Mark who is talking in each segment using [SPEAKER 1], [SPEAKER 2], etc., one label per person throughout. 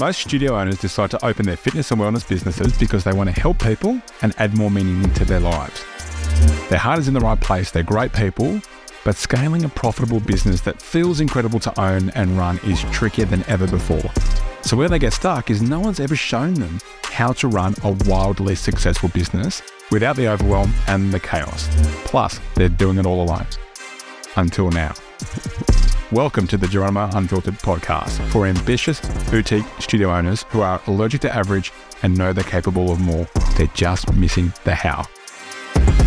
[SPEAKER 1] Most studio owners decide to open their fitness and wellness businesses because they want to help people and add more meaning into their lives. Their heart is in the right place, they're great people, but scaling a profitable business that feels incredible to own and run is trickier than ever before. So, where they get stuck is no one's ever shown them how to run a wildly successful business without the overwhelm and the chaos. Plus, they're doing it all alone. Until now. Welcome to the Geronimo Unfiltered podcast for ambitious boutique studio owners who are allergic to average and know they're capable of more. They're just missing the how.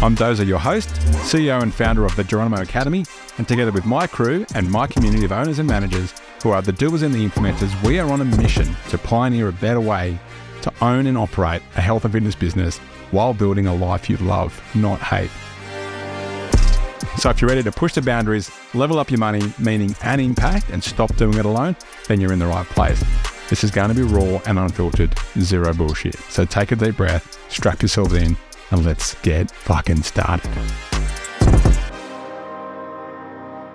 [SPEAKER 1] I'm Doza, your host, CEO and founder of the Geronimo Academy, and together with my crew and my community of owners and managers who are the doers and the implementers, we are on a mission to pioneer a better way to own and operate a health and fitness business while building a life you love, not hate. So if you're ready to push the boundaries, level up your money, meaning and impact, and stop doing it alone, then you're in the right place. This is going to be raw and unfiltered, zero bullshit. So take a deep breath, strap yourselves in, and let's get fucking started.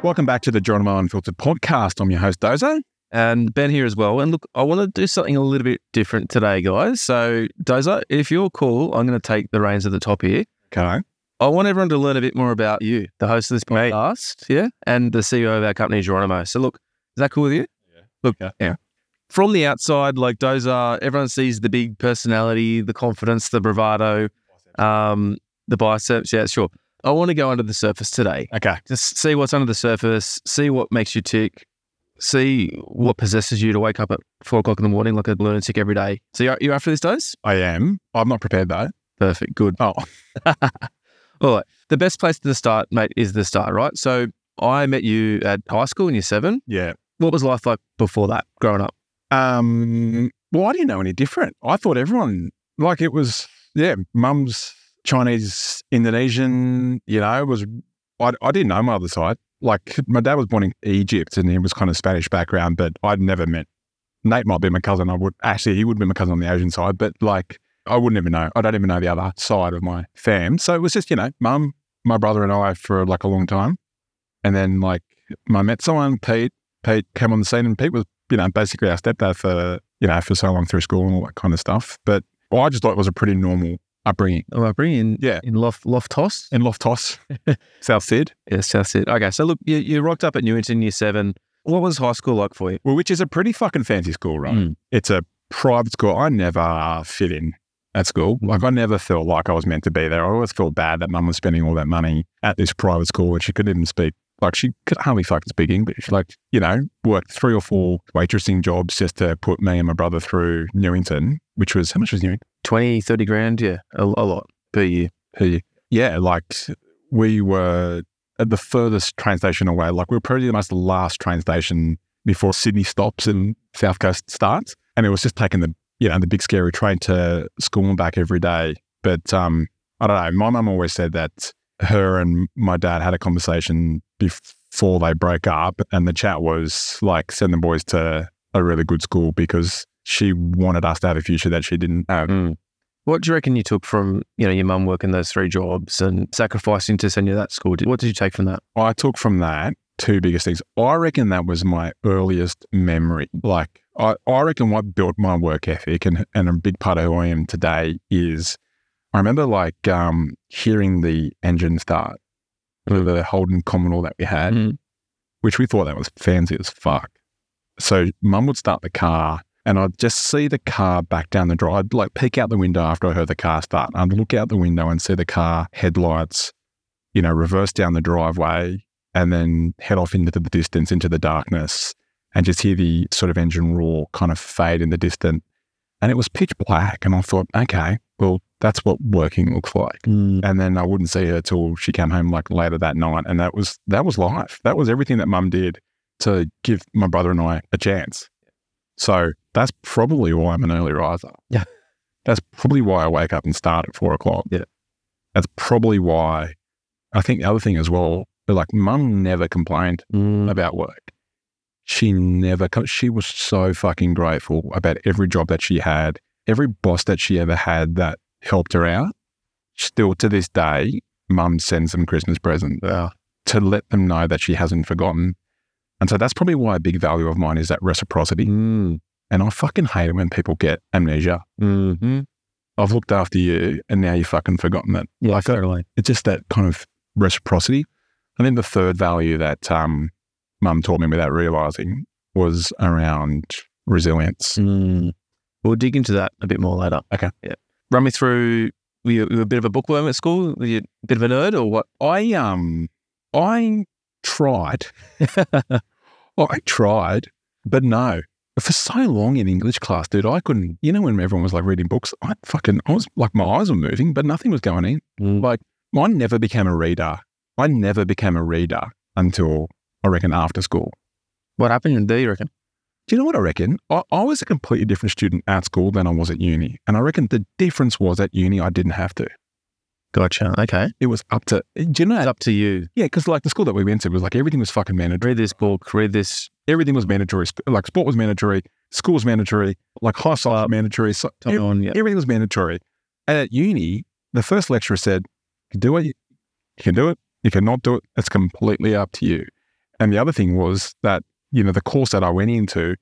[SPEAKER 1] Welcome back to the Geronimo Unfiltered podcast. I'm your host, Doza.
[SPEAKER 2] and Ben here as well. And look, I want to do something a little bit different today, guys. So, Doza, if you're cool, I'm going to take the reins at the top here.
[SPEAKER 1] Okay.
[SPEAKER 2] I want everyone to learn a bit more about you, the host of this podcast, yeah, and the CEO of our company, Geronimo. So, look, is that cool with you?
[SPEAKER 1] Yeah.
[SPEAKER 2] Look,
[SPEAKER 1] Okay.
[SPEAKER 2] yeah. From the outside, like Doza, everyone sees the big personality, the confidence, the bravado, um, the biceps. Yeah, sure. I want to go under the surface today.
[SPEAKER 1] Okay.
[SPEAKER 2] Just see what's under the surface, see what makes you tick, see what possesses you to wake up at four o'clock in the morning like a lunatic every day. So you're, you're after this, Dose?
[SPEAKER 1] I am. I'm not prepared though.
[SPEAKER 2] Perfect. Good.
[SPEAKER 1] Oh,
[SPEAKER 2] All right. The best place to start, mate, is the start, right? So I met you at high school in year seven.
[SPEAKER 1] yeah.
[SPEAKER 2] What was life like before that, growing up?
[SPEAKER 1] Um, well, I didn't know any different. I thought everyone, like it was, yeah, mum's Chinese, Indonesian, you know, was, I, I didn't know my other side. Like my dad was born in Egypt and he was kind of Spanish background, but I'd never met, Nate might be my cousin. I would, actually, he would be my cousin on the Asian side, but like I wouldn't even know. I don't even know the other side of my fam. So it was just, you know, mum, my brother and I for like a long time. And then like I met someone, Pete, Pete came on the scene and Pete was you know, basically our stepdad for, you know, for so long through school and all that kind of stuff. But well, I just thought it was a pretty normal upbringing.
[SPEAKER 2] Oh, I bring in
[SPEAKER 1] Yeah.
[SPEAKER 2] in Loft Loftus.
[SPEAKER 1] In Loftus, South Sid,
[SPEAKER 2] Yes, South Sid. Okay, so look, you, you rocked up at Newington year seven. What was high school like for you?
[SPEAKER 1] well, which is a pretty fucking fancy school, right?
[SPEAKER 2] Mm.
[SPEAKER 1] It's a private school. I never fit in at school. Like I never felt like I was meant to be there. I always felt bad that mum was spending all that money at this private school and she couldn't even speak. Like she could hardly fucking speak English. Like, you know, worked three or four waitressing jobs just to put me and my brother through Newington, which was, how much was Newington?
[SPEAKER 2] 20, 30 grand? Yeah, a, a lot per year.
[SPEAKER 1] He, yeah, like we were at the furthest train station away. Like we were much the last train station before Sydney stops and South Coast starts. And it was just taking the, you know, the big scary train to school and back every day. But um, I don't know. My mum always said that her and my dad had a conversation before they broke up. And the chat was like, send the boys to a really good school because she wanted us to have a future that she didn't have.
[SPEAKER 2] What do you reckon you took from you know your mum working those three jobs and sacrificing to send you to that school? What did you take from that?
[SPEAKER 1] I took from that two biggest things. I reckon that was my earliest memory. Like, I, I reckon what built my work ethic and, and a big part of who I am today is I remember like um, hearing the engine start, the Holden Commodore that we had,
[SPEAKER 2] Mhm.
[SPEAKER 1] which we thought that was fancy as fuck. So mum would start the car and I'd just see the car back down the drive. I'd like peek out the window after I heard the car start. I'd look out the window and see the car headlights, you know, reverse down the driveway and then head off into the distance, into the darkness, and just hear the sort of engine roar kind of fade in the distance. And it was pitch black. And I thought, okay, well, that's what working looks like. And then I wouldn't see her till she came home like later that night. And that was that was life. That was everything that mum did to give my brother and I a chance. So that's probably why I'm an early riser.
[SPEAKER 2] Yeah.
[SPEAKER 1] That's probably why I wake up and start at four o'clock.
[SPEAKER 2] Yeah.
[SPEAKER 1] That's probably why I think the other thing as well, like mum never complained
[SPEAKER 2] Mm.
[SPEAKER 1] about work. She never, she was so fucking grateful about every job that she had, every boss that she ever had that helped her out. Still to this day, mum sends them Christmas presents
[SPEAKER 2] Wow.
[SPEAKER 1] to let them know that she hasn't forgotten. And so that's probably why a big value of mine is that reciprocity.
[SPEAKER 2] Mm.
[SPEAKER 1] And I fucking hate it when people get amnesia.
[SPEAKER 2] Mm-hmm.
[SPEAKER 1] I've looked after you and now you've fucking forgotten it.
[SPEAKER 2] Yeah,
[SPEAKER 1] Like,
[SPEAKER 2] totally.
[SPEAKER 1] It's just that kind of reciprocity. I think the third value that um, mum taught me without realizing was around resilience.
[SPEAKER 2] Mm. We'll dig into that a bit more later.
[SPEAKER 1] Okay.
[SPEAKER 2] Yeah. Run me through. Were you, were you a bit of a bookworm at school? Were you a bit of a nerd or what?
[SPEAKER 1] I um I tried. I tried, but no. For so long in English class, dude, I couldn't. You know, when everyone was like reading books, I fucking, I was like, my eyes were moving, but nothing was going in.
[SPEAKER 2] Mm.
[SPEAKER 1] Like, I never became a reader. I never became a reader until I reckon after school.
[SPEAKER 2] What happened? Do you reckon?
[SPEAKER 1] Do you know what I reckon? I, I was a completely different student at school than I was at uni. And I reckon the difference was at uni, I didn't have to.
[SPEAKER 2] Gotcha. Okay.
[SPEAKER 1] It was up to, eh, do you know?
[SPEAKER 2] It's up to you.
[SPEAKER 1] Yeah, because like the school that we went to was like everything was fucking mandatory.
[SPEAKER 2] Read this book. Read this.
[SPEAKER 1] Everything was mandatory. Like sport was mandatory, school was mandatory, like high school was mandatory. So
[SPEAKER 2] Come
[SPEAKER 1] ev-
[SPEAKER 2] on. Yeah.
[SPEAKER 1] everything was mandatory. And at uni, the first lecturer said, "You do it. You can do it. You cannot do it. It's completely up to you." And the other thing was that you know the course that I went into,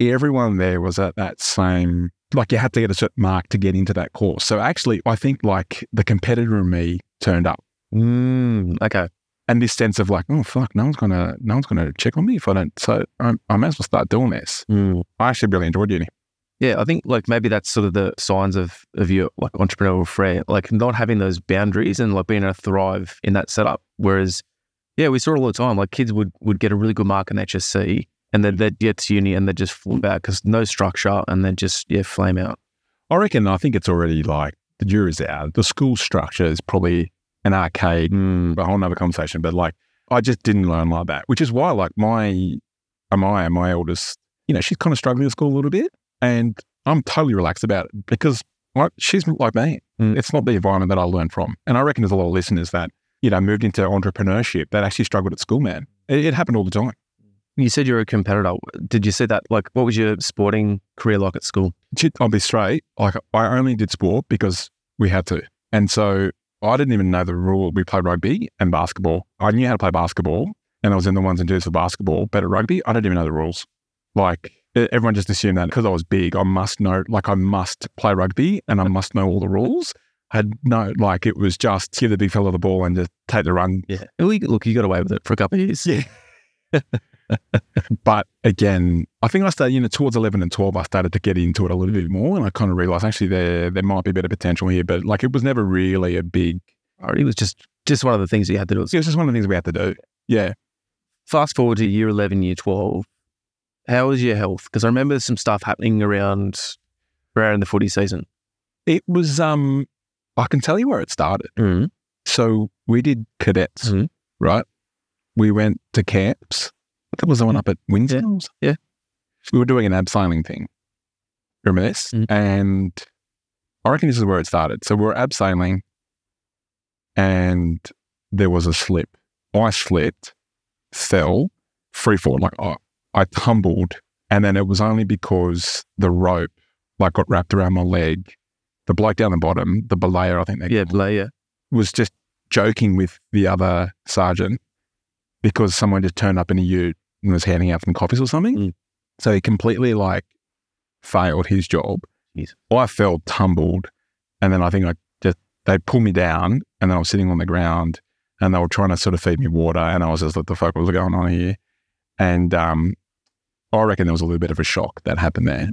[SPEAKER 1] everyone there was at that same like you had to get a certain mark to get into that course. So actually, I think like the competitor in me turned up.
[SPEAKER 2] Mm. Okay.
[SPEAKER 1] and this sense of like, oh fuck, no one's gonna, no one's gonna check on me if I don't. So I, I may as well start doing this.
[SPEAKER 2] Mm.
[SPEAKER 1] I actually really enjoyed uni.
[SPEAKER 2] Yeah, I think like maybe that's sort of the signs of of your like entrepreneurial flair, like not having those boundaries and like being able to thrive in that setup. Whereas, yeah, we saw it all the time. Like kids would would get a really good mark in HSC, and then they'd get to uni and they'd just flip out because no structure, and then just yeah flame out.
[SPEAKER 1] I reckon. I think it's already like the jury's out. The school structure is probably an arcade,
[SPEAKER 2] Mm.
[SPEAKER 1] a whole nother conversation. But like, I just didn't learn like that, which is why like my Amaya, my eldest, you know, she's kind of struggling at school a little bit, and I'm totally relaxed about it because like she's like me.
[SPEAKER 2] Mm.
[SPEAKER 1] It's not the environment that I learned from, and I reckon there's a lot of listeners that you know moved into entrepreneurship that actually struggled at school. Man, it, it happened all the time.
[SPEAKER 2] You said you're a competitor. Did you see that? Like, what was your sporting career like at school?
[SPEAKER 1] I'll be straight. Like I only did sport because we had to, and so I didn't even know the rule. We played rugby and basketball. I knew how to play basketball, and I was in the ones and twos for basketball. But at rugby, I didn't even know the rules. Like everyone just assumed that because I was big, I must know. Like I must play rugby and I must know all the rules. Had no like it was just give the big fella the ball and just take the run.
[SPEAKER 2] Yeah. Look, you got away with it for a couple of years.
[SPEAKER 1] Yeah. But again, I think I started, you know, towards 11 and 12, I started to get into it a little bit more. And I kind of realized actually there, there might be a bit of potential here, but like it was never really a big,
[SPEAKER 2] It was just just one of the things you had to do.
[SPEAKER 1] it was just one of the things we had to do. Yeah.
[SPEAKER 2] Fast forward to year eleven, year twelve. How was your health? Because I remember some stuff happening around around the footy season.
[SPEAKER 1] It was, um, I can tell you where it started.
[SPEAKER 2] Mm.
[SPEAKER 1] So we did cadets,
[SPEAKER 2] Mhm.
[SPEAKER 1] right? We went to camps. That was the one up at Windsor.
[SPEAKER 2] yeah.
[SPEAKER 1] We were doing an abseiling thing. Remember this?
[SPEAKER 2] Mhm.
[SPEAKER 1] And I reckon this is where it started. So we were abseiling and there was a slip. I slipped, fell, free fall. Like I, I tumbled. And then it was only because the rope like got wrapped around my leg. The bloke down the bottom, the belayer, I think they
[SPEAKER 2] Yeah, Blair.
[SPEAKER 1] was just joking with the other sergeant because someone just turned up in a ute and was handing out some coffees or something.
[SPEAKER 2] Mm.
[SPEAKER 1] So he completely like failed his job. I fell, tumbled, and then I think I just they pulled me down, and then I was sitting on the ground, and they were trying to sort of feed me water, and I was just like, "The fuck was going on here?" And um, I reckon there was a little bit of a shock that happened there.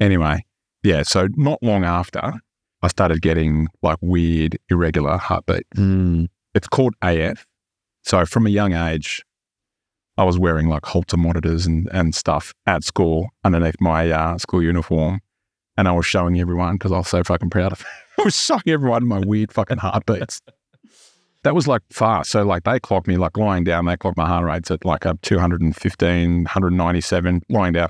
[SPEAKER 1] Anyway, yeah. So not long after, I started getting like weird, irregular heartbeat.
[SPEAKER 2] Mm.
[SPEAKER 1] It's called AF. So from a young age, I was wearing like Holter monitors and, and stuff at school underneath my uh, school uniform. And I was showing everyone because I was so fucking proud of it. I was showing everyone my weird fucking heartbeats. That was like fast. So like they clocked me like lying down, they clocked my heart rates at like a 215, 197 lying down.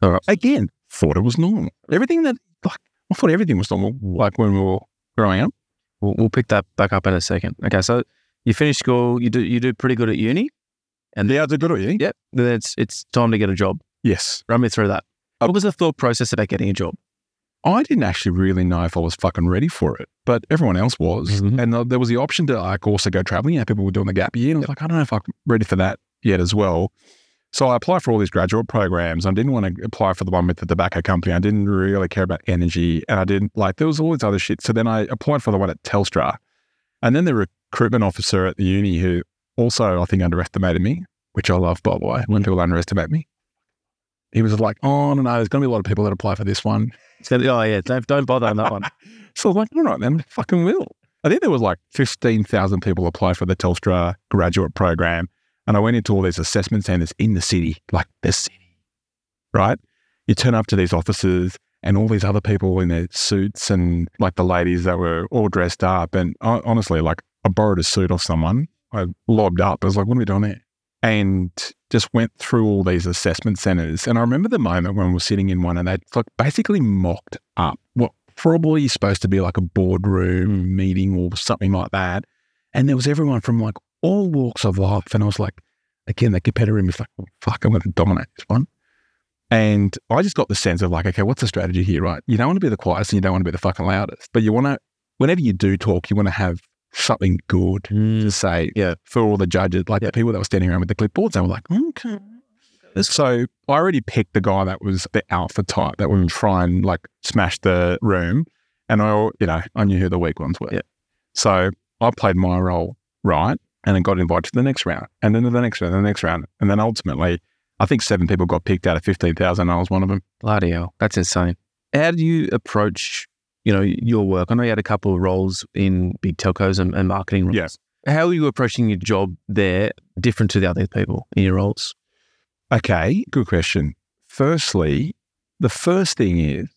[SPEAKER 2] All right.
[SPEAKER 1] Again, thought it was normal. Everything that like I thought everything was normal like when we were growing up.
[SPEAKER 2] We'll, we'll pick that back up in a second. Okay, so you finish school, you do you do pretty good at uni, and
[SPEAKER 1] Yeah, I did good at you.
[SPEAKER 2] yep, then it's it's time to get a job.
[SPEAKER 1] Yes.
[SPEAKER 2] Run me through that.
[SPEAKER 1] Uh,
[SPEAKER 2] What was the thought process about getting a job?
[SPEAKER 1] I didn't actually really know if I was fucking ready for it, but everyone else was.
[SPEAKER 2] Mhm.
[SPEAKER 1] And uh, there was the option to like also go traveling. Yeah, people were doing the gap year. And I was like, I don't know if I'm ready for that yet as well. So I applied for all these graduate programs. I didn't want to apply for the one with the tobacco company. I didn't really care about energy. And I didn't like, there was all this other shit. So then I applied for the one at Telstra. And then the recruitment officer at the uni, who also I think underestimated me, which I love, by the way, when people underestimate me. He was like, oh, no, no, there's going to be a lot of people that apply for this one.
[SPEAKER 2] So, oh yeah, don't, don't bother on that one.
[SPEAKER 1] So I was like, all right, then, fucking will. I think there was like 15,000 people applied for the Telstra graduate program. And I went into all these assessment centers in the city, like the city, right? You turn up to these offices and all these other people in their suits and like the ladies that were all dressed up. And I, honestly, like I borrowed a suit off someone. I lobbed up. I was like, what are we doing here? And just went through all these assessment centers. And I remember the moment when we were sitting in one and they like basically mocked up what probably supposed to be like a boardroom hmm. meeting or something like that. And there was everyone from like all walks of life. And I was like, again, the competitor in me was like, oh, fuck, I'm going to dominate this one. And I just got the sense of like, okay, what's the strategy here, right? You don't want to be the quietest and you don't want to be the fucking loudest, but you want to, whenever you do talk, you want to have something good to mm. say
[SPEAKER 2] Yeah.
[SPEAKER 1] for all the judges, like
[SPEAKER 2] Yeah.
[SPEAKER 1] the people that were standing around with the clipboards. They were like, okay. So I already picked the guy that was the alpha type that would mm. try and like smash the room. And I, you know, I knew who the weak ones were.
[SPEAKER 2] Yeah.
[SPEAKER 1] So I played my role right and then got invited to the next round and then to the next round, and the next round. And then ultimately, I think seven people got picked out of 15,000. I was one of them.
[SPEAKER 2] Bloody hell, that's insane. How do you approach, you know, your work? I know you had a couple of roles in big telcos and, and marketing roles.
[SPEAKER 1] Yeah.
[SPEAKER 2] How are you approaching your job there different to the other people in your roles?
[SPEAKER 1] Okay, good question. Firstly, the first thing is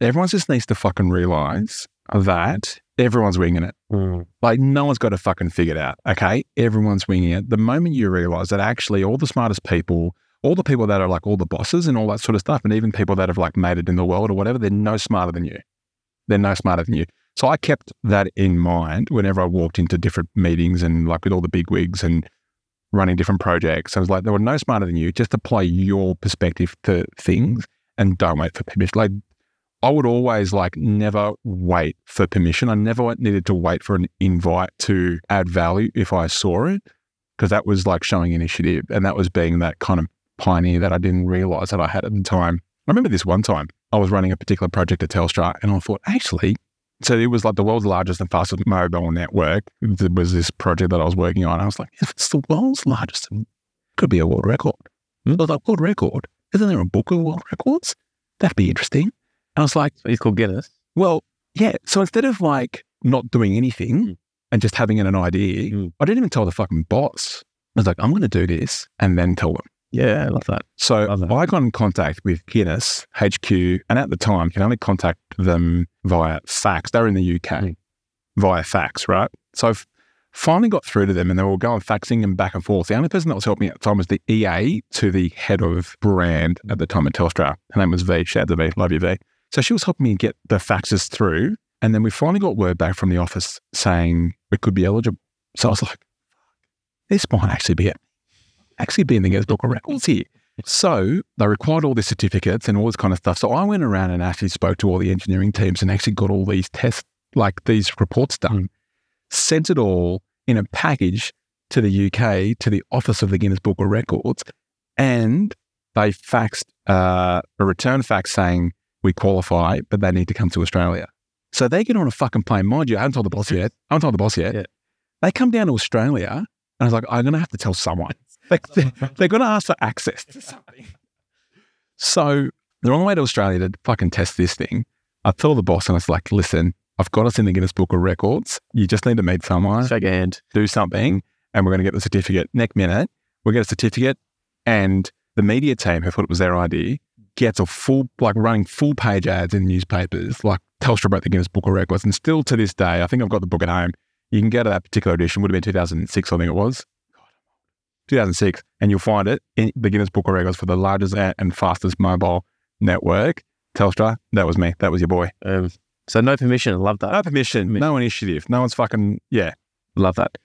[SPEAKER 1] everyone just needs to fucking realize that everyone's winging it. Mm. Like no one's got it fucking figured out. Okay. Everyone's winging it. The moment you realize that actually all the smartest people, all the people that are like all the bosses and all that sort of stuff, and even people that have like made it in the world or whatever, they're no smarter than you. They're no smarter than you. So I kept that in mind whenever I walked into different meetings and like with all the big wigs and running different projects. I was like, they were no smarter than you. Just apply your perspective to things and don't wait for permission. Like I would always like never wait for permission. I never needed to wait for an invite to add value if I saw it, because that was like showing initiative and that was being that kind of pioneer that I didn't realize that I had at the time. I remember this one time I was running a particular project at Telstra and I thought, actually, so it was like the world's largest and fastest mobile network. There was this project that I was working on. I was like, if it's the world's largest, it could be a world record. I was like, world record? Isn't there a book of world records? That'd be interesting. And I was like,
[SPEAKER 2] It's called Guinness.
[SPEAKER 1] well, yeah. So instead of like not doing anything
[SPEAKER 2] Mm.
[SPEAKER 1] and just having an idea,
[SPEAKER 2] Mm.
[SPEAKER 1] I didn't even tell the fucking boss. I was like, I'm going to do this and then tell them.
[SPEAKER 2] Yeah, I love that.
[SPEAKER 1] So
[SPEAKER 2] Love that.
[SPEAKER 1] I got in contact with Guinness HQ, and at the time, can only contact them via fax. They're in the UK
[SPEAKER 2] Mm.
[SPEAKER 1] via fax, right? So I've finally got through to them, and they were going faxing and back and forth. The only person that was helping me at the time was the EA to the head of brand at the time at Telstra. Her name was V. Shout out to V. Love you, V. So she was helping me get the faxes through, and then we finally got word back from the office saying we could be eligible. So I was like, this might actually be it. Actually be in the Guinness Book of Records here. So they required all the certificates and all this kind of stuff. So I went around and actually spoke to all the engineering teams and actually got all these tests, like these reports done, sent it all in a package to the UK, to the office of the Guinness Book of Records. And they faxed uh, a return fax saying, we qualify, but they need to come to Australia. So they get on a fucking plane. Mind you, I haven't told the boss yet. I haven't told the boss yet.
[SPEAKER 2] Yeah.
[SPEAKER 1] They come down to Australia, and I was like, I'm going to have to tell someone. Like, they're, they're going to ask for access to something. So they're on the way to Australia to fucking test this thing. I tell the boss, and I was like, listen, I've got us in the Guinness Book of Records. You just need to meet someone,
[SPEAKER 2] Shake a hand.
[SPEAKER 1] do something, and we're going to get the certificate. Next minute, we get a certificate, and the media team, who thought it was their idea, gets a full, like running full page ads in newspapers, like Telstra broke the Guinness Book of Records. And still to this day, I think I've got the book at home. You can go to that particular edition, would have been 2006, I think it was. 2006, and you'll find it in the Guinness Book of Records for the largest and fastest mobile network. Telstra, that was me. That was your boy.
[SPEAKER 2] Um, so no permission. I love that.
[SPEAKER 1] No permission, no initiative, no one's fucking, yeah.
[SPEAKER 2] Love that.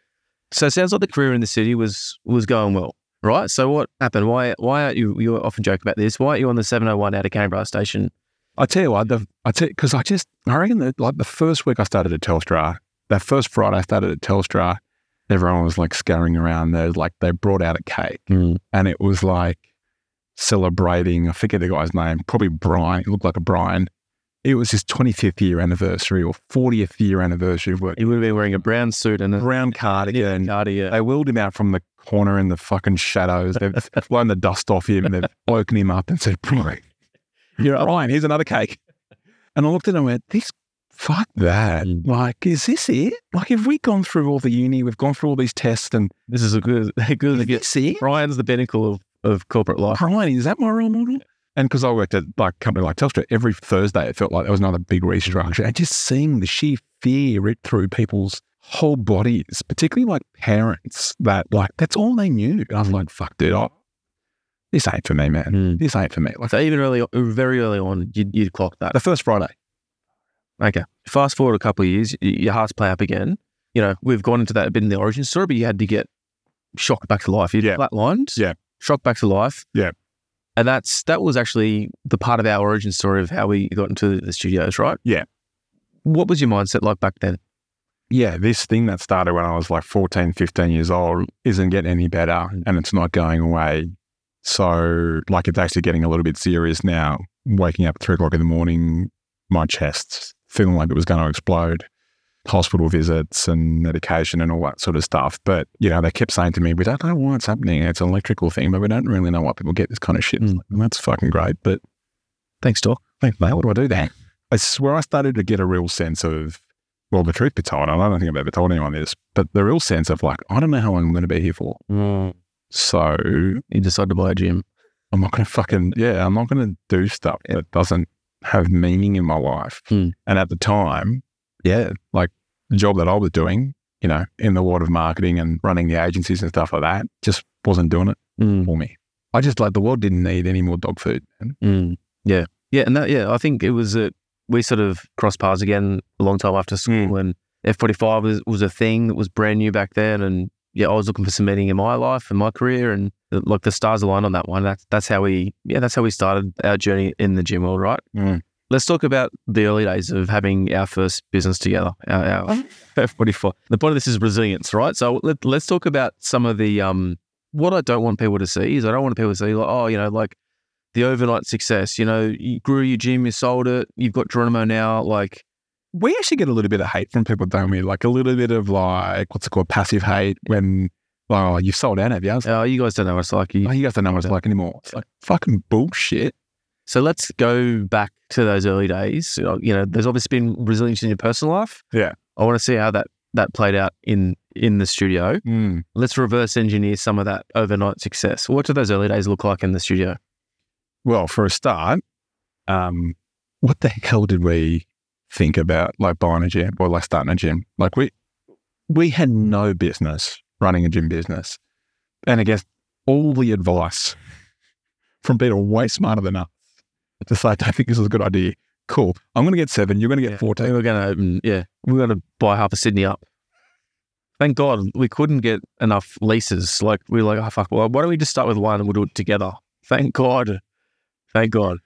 [SPEAKER 2] So it sounds like the career in the city was was going well, right? So what happened? Why why aren't you? You often joke about this. Why aren't you on the seven hundred one out of Canberra station?
[SPEAKER 1] I tell you what, the, I tell because I just I reckon that like the first week I started at Telstra, that first Friday I started at Telstra, everyone was like scurrying around there, like they brought out a cake,
[SPEAKER 2] Mm.
[SPEAKER 1] and it was like celebrating, I forget the guy's name, probably Brian. He looked like a Brian. It was his 25th year anniversary or 40th year anniversary of work.
[SPEAKER 2] He would have been wearing a brown suit and a
[SPEAKER 1] Brown cardigan.
[SPEAKER 2] cardi.
[SPEAKER 1] They wheeled him out from the corner in the fucking shadows. They've blown the dust off him. They've woken him up and said, Brian,
[SPEAKER 2] You're up.
[SPEAKER 1] Brian, here's another cake. And I looked at him and went, this, fuck that.
[SPEAKER 2] Mm.
[SPEAKER 1] Like, is this it? Like, have we gone through all the uni? We've gone through all these tests and
[SPEAKER 2] This is a good, good
[SPEAKER 1] is this it?
[SPEAKER 2] Brian's the pinnacle of, of corporate life.
[SPEAKER 1] Brian, is that my role model? And because I worked at like a company like Telstra, every Thursday it felt like there was another big restructure. And just seeing the sheer fear rip through people's whole bodies, particularly like parents, that like that's all they knew. And I was like, fuck, dude, I, this ain't for me, man.
[SPEAKER 2] Mm.
[SPEAKER 1] This ain't for me. Like
[SPEAKER 2] So even early, very early on, you'd, you'd clock that.
[SPEAKER 1] the first Friday.
[SPEAKER 2] Okay. Fast forward a couple of years, your hearts play up again. You know, we've gone into that a bit in the origin story, but you had to get shocked back to life. You
[SPEAKER 1] Yeah.
[SPEAKER 2] flatlined.
[SPEAKER 1] Yeah.
[SPEAKER 2] Shocked back to life.
[SPEAKER 1] Yeah.
[SPEAKER 2] And that's that was actually the part of our origin story of how we got into the studios, right?
[SPEAKER 1] Yeah.
[SPEAKER 2] What was your mindset like back then?
[SPEAKER 1] Yeah, this thing that started when I was like 14, 15 years old isn't getting any better mm. and it's not going away. So, like, it's actually getting a little bit serious now. Waking up at three o'clock in the morning, my chest feeling like it was going to explode, hospital visits and medication and all that sort of stuff. But, you know, they kept saying to me, we don't know why it's happening. It's an electrical thing, but we don't really know why people get this kind of shit.
[SPEAKER 2] Mm.
[SPEAKER 1] And that's fucking great. But
[SPEAKER 2] Thanks, Doc.
[SPEAKER 1] thanks, mate. What do I do then? It's where I started to get a real sense of, well, the truth be told, I don't think I've ever told anyone this, but the real sense of like, I don't know how long I'm going to be here for. So
[SPEAKER 2] You decided to buy a gym.
[SPEAKER 1] I'm not going to fucking, yeah, I'm not going to do stuff that doesn't have meaning in my life.
[SPEAKER 2] Hmm.
[SPEAKER 1] And at the time, yeah, like the job that I was doing, you know, in the world of marketing and running the agencies and stuff like that, just wasn't doing it
[SPEAKER 2] Mm.
[SPEAKER 1] for me. I just like the world didn't need any more dog food.
[SPEAKER 2] Mm. Yeah. Yeah. And that, yeah, I think it was a, we sort of crossed paths again a long time after school and F45 was, was a thing that was brand new back then. And yeah, I was looking for some meaning in my life and my career and uh, like the stars aligned on that one. That's, that's how we, yeah, that's how we started our journey in the gym world, right?
[SPEAKER 1] Mm.
[SPEAKER 2] Let's talk about the early days of having our first business together, our, our F45. The point of this is resilience, right? So let, let's talk about some of the, um, what I don't want people to see is I don't want people to see like, oh, you know, like the overnight success, you know, you grew your gym, you sold it, you've got Geronimo now, like,
[SPEAKER 1] we actually get a little bit of hate from people, don't we? Like a little bit of like, what's it called, passive hate when, oh, you've sold out, have you? Like,
[SPEAKER 2] oh, you guys don't know what it's like. You-
[SPEAKER 1] oh, you guys don't know what it's like anymore. It's like fucking bullshit.
[SPEAKER 2] So let's go back to those early days. You know, there's obviously been resilience in your personal life.
[SPEAKER 1] Yeah.
[SPEAKER 2] I want to see how that that played out in in the studio.
[SPEAKER 1] Mm.
[SPEAKER 2] Let's reverse engineer some of that overnight success. What do those early days look like in the studio?
[SPEAKER 1] Well, for a start, um, what the hell did we think about like buying a gym or like starting a gym? Like we we had no business running a gym business. And I guess all the advice from people way smarter than us say, I think this is a good idea. Cool. I'm going to get seven. You're going to get
[SPEAKER 2] Yeah.
[SPEAKER 1] 14.
[SPEAKER 2] We're going to open, yeah, we're going to buy half of Sydney up. Thank God we couldn't get enough leases. Like we were like, oh fuck, well, why don't we just start with one and we'll do it together? Thank God. Thank God.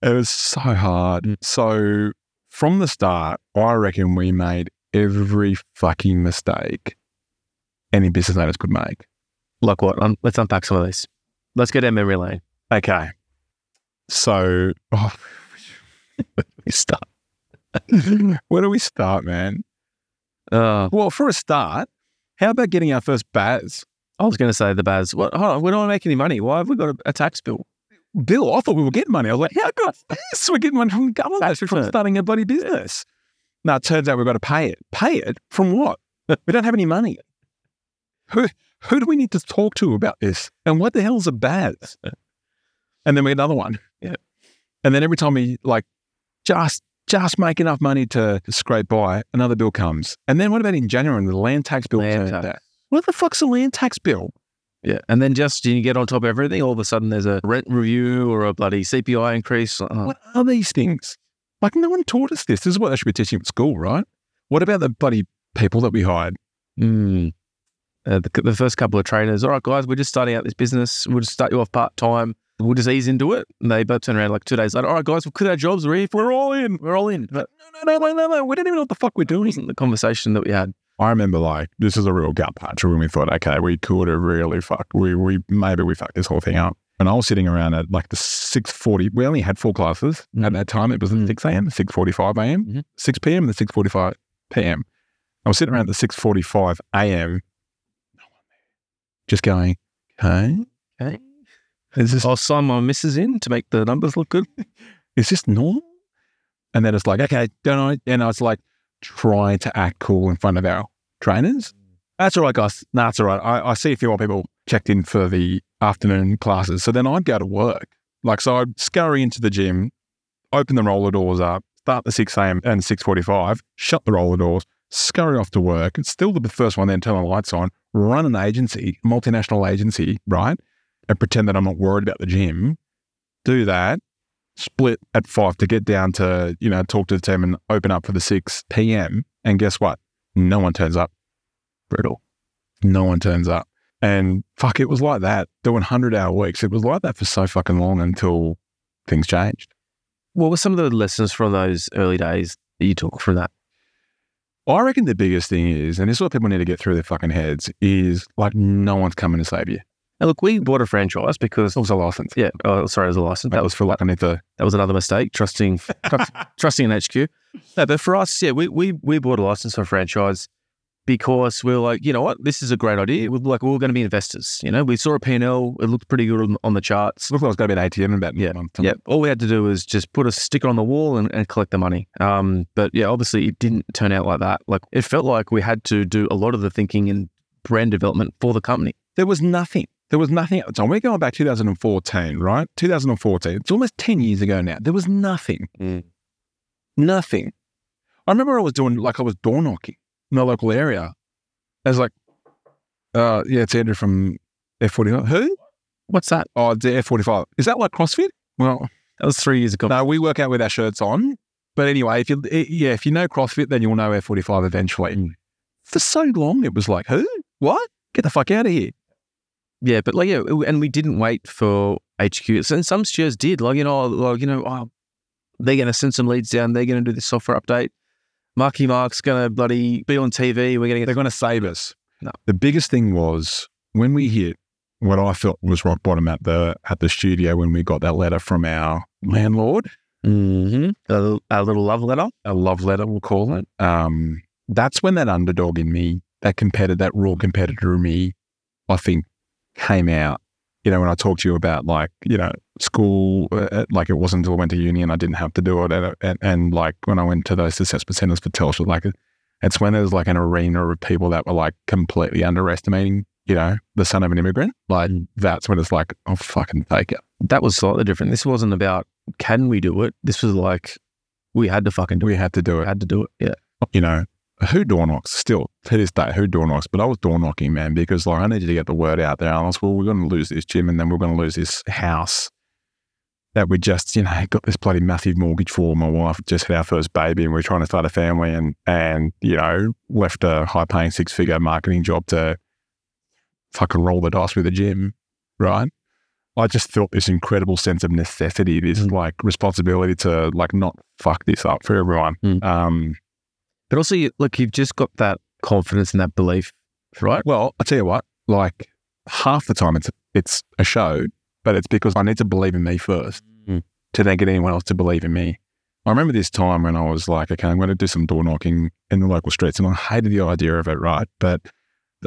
[SPEAKER 1] It was so hard.
[SPEAKER 2] Mm.
[SPEAKER 1] So from the start, I reckon we made every fucking mistake any business owners could make.
[SPEAKER 2] Like what? Um, let's unpack some of these. Let's go down memory lane.
[SPEAKER 1] Okay. So, oh,
[SPEAKER 2] We start.
[SPEAKER 1] where do we start, man?
[SPEAKER 2] Uh,
[SPEAKER 1] Well, for a start, how about getting our first BAS?
[SPEAKER 2] I was going to say the BAS. What? Hold on, we don't want to make any money. Why have we got a, a tax bill?
[SPEAKER 1] Bill, I thought we were getting money. I was like, how good this? We're getting money from the government
[SPEAKER 2] Tax
[SPEAKER 1] from
[SPEAKER 2] return.
[SPEAKER 1] starting a bloody business. Now, it turns out we've got to pay it. Pay it from what? we don't have any money. Who, who do we need to talk to about this? And what the hell's a BAS? And then we had another one.
[SPEAKER 2] Yeah.
[SPEAKER 1] And then every time we like just just make enough money to scrape by, another bill comes. And then what about in January when the land tax bill
[SPEAKER 2] Land tax.
[SPEAKER 1] out? What the fuck's a land tax bill?
[SPEAKER 2] Yeah. And then just you get on top of everything, all of a sudden there's a rent review or a bloody CPI increase. Oh,
[SPEAKER 1] What are these things? Like no one taught us this. This is what they should be teaching at school, right? What about the bloody people that we hired?
[SPEAKER 2] Mm. Uh, the, the first couple of trainers, all right, guys, we're just starting out this business. We'll just start you off part time. We'll just ease into it. And they both turn around like two days later. All right, guys, we've quit our jobs. We're, we're all in. We're all in. But
[SPEAKER 1] No, no, no, no, no. We don't even know what the fuck we're doing.
[SPEAKER 2] the conversation that we had.
[SPEAKER 1] I remember like this is a real gut punch when we thought, okay, we could have really fucked. We we maybe we fucked this whole thing up. And I was sitting around at like the 6.40. We only had four classes at
[SPEAKER 2] Mhm.
[SPEAKER 1] that time. It was at
[SPEAKER 2] Mhm.
[SPEAKER 1] 6 a.m., 6.45 a.m.,
[SPEAKER 2] Mhm.
[SPEAKER 1] 6 p.m., and 6.45 p.m. I was sitting around at the 6.45 a.m. just going, okay,
[SPEAKER 2] Okay.
[SPEAKER 1] Is this,
[SPEAKER 2] I'll sign my missus in to make the numbers look good.
[SPEAKER 1] is this normal? And then it's like, okay, don't I? And I was like, trying to act cool in front of our trainers. That's all right, guys. No, that's all right. I, I see a few more people checked in for the afternoon classes. So then I'd go to work. Like, so I'd scurry into the gym, open the roller doors up, start the 6 a.m. and 6.45, shut the roller doors, scurry off to work. It's still the first one then, turn the lights on, run an agency, multinational agency, right? And pretend that I'm not worried about the gym. Do that, split at five to get down to, you know, talk to the team and open up for the 6 p.m. And guess what? No one turns up. Brutal. No one turns up. And fuck, it was like that doing 100 hour weeks. It was like that for so fucking long until things changed.
[SPEAKER 2] What were some of the lessons from those early days that you took from that?
[SPEAKER 1] I reckon the biggest thing is, and this is what people need to get through their fucking heads, is like no one's coming to save you.
[SPEAKER 2] Now, look, we bought a franchise because,
[SPEAKER 1] It was a license.
[SPEAKER 2] yeah, oh, sorry, it was a license.
[SPEAKER 1] That
[SPEAKER 2] That
[SPEAKER 1] was for like to.
[SPEAKER 2] that was another mistake, trusting trust- trusting in HQ. No, but for us, yeah, we we we bought a license for a franchise because we were like, you know what, this is a great idea. We're like, we we're going to be investors. You know, we saw a P&L, it looked pretty good on, on the charts.
[SPEAKER 1] Looked like I was going to be an ATM in about
[SPEAKER 2] Yeah,
[SPEAKER 1] a month.
[SPEAKER 2] Yeah, all we had to do was just put a sticker on the wall and, and collect the money. Um, but yeah, obviously it didn't turn out like that. Like it felt like we had to do a lot of the thinking and brand development for the company.
[SPEAKER 1] There was nothing. There was nothing at the time. We're going back 2014, right? 2014. It's almost 10 years ago now. There was nothing.
[SPEAKER 2] Mm.
[SPEAKER 1] Nothing. I remember I was doing like I was door knocking in the local area. I was like, uh, yeah, it's Andrew from F45. Who?
[SPEAKER 2] What's that?
[SPEAKER 1] Oh, it's F45. Is that like CrossFit? Well,
[SPEAKER 2] That was three years ago.
[SPEAKER 1] no, we work out with our shirts on. But anyway, if you eh, yeah, if you know CrossFit, then you'll know F45 eventually.
[SPEAKER 2] Mm.
[SPEAKER 1] For so long, it was like, who? What? Get the fuck out of here.
[SPEAKER 2] Yeah, but like yeah, and we didn't wait for HQ. And some studios did, like you know, like you know, oh, they're going to send some leads down. They're going to do this software update. Marky Mark's going to bloody be on TV. We're going to
[SPEAKER 1] They're going to save us.
[SPEAKER 2] No.
[SPEAKER 1] The biggest thing was when we hit what I felt was rock bottom at the at the studio when we got that letter from our landlord,
[SPEAKER 2] Mm-hmm. A, little- a little love letter.
[SPEAKER 1] a love letter, we'll call it. Um, that's when that underdog in me, that competitor, that raw competitor in me, I think came out. You know, when I talked to you about like, you know, school, uh, uh, like it wasn't until I went to uni and I didn't have to do it. And, uh, and, and like when I went to those assessment centers for Telstra, like it's when there was like an arena of people that were like completely underestimating, you know, the son of an immigrant. Like mm. that's when it's like, oh, fucking take it.
[SPEAKER 2] That was slightly different. This wasn't about can we do it. This was like we had to fucking do it.
[SPEAKER 1] We had to do
[SPEAKER 2] it. Had to do it. Yeah.
[SPEAKER 1] you know, who door knocks still to this day, who door knocks, but I was door knocking, man, because like I needed to get the word out there. Else, well, we're going to lose this gym and then we're going to lose this house that we just, you know, got this bloody massive mortgage for. My wife just had our first baby and we are trying to start a family and, and, you know, left a high paying six figure marketing job to fucking roll the dice with a gym, right? I just felt this incredible sense of necessity, this
[SPEAKER 2] Mm.
[SPEAKER 1] like responsibility to like not fuck this up for everyone.
[SPEAKER 2] Mm.
[SPEAKER 1] Um,
[SPEAKER 2] But also, you, look, you've just got that confidence and that belief, right?
[SPEAKER 1] Well, I tell you what, like half the time it's it's a show, but it's because I need to believe in me first
[SPEAKER 2] Mm.
[SPEAKER 1] to then get anyone else to believe in me. I remember this time when I was like, okay, I'm going to do some door knocking in the local streets, and I hated the idea of it, right? But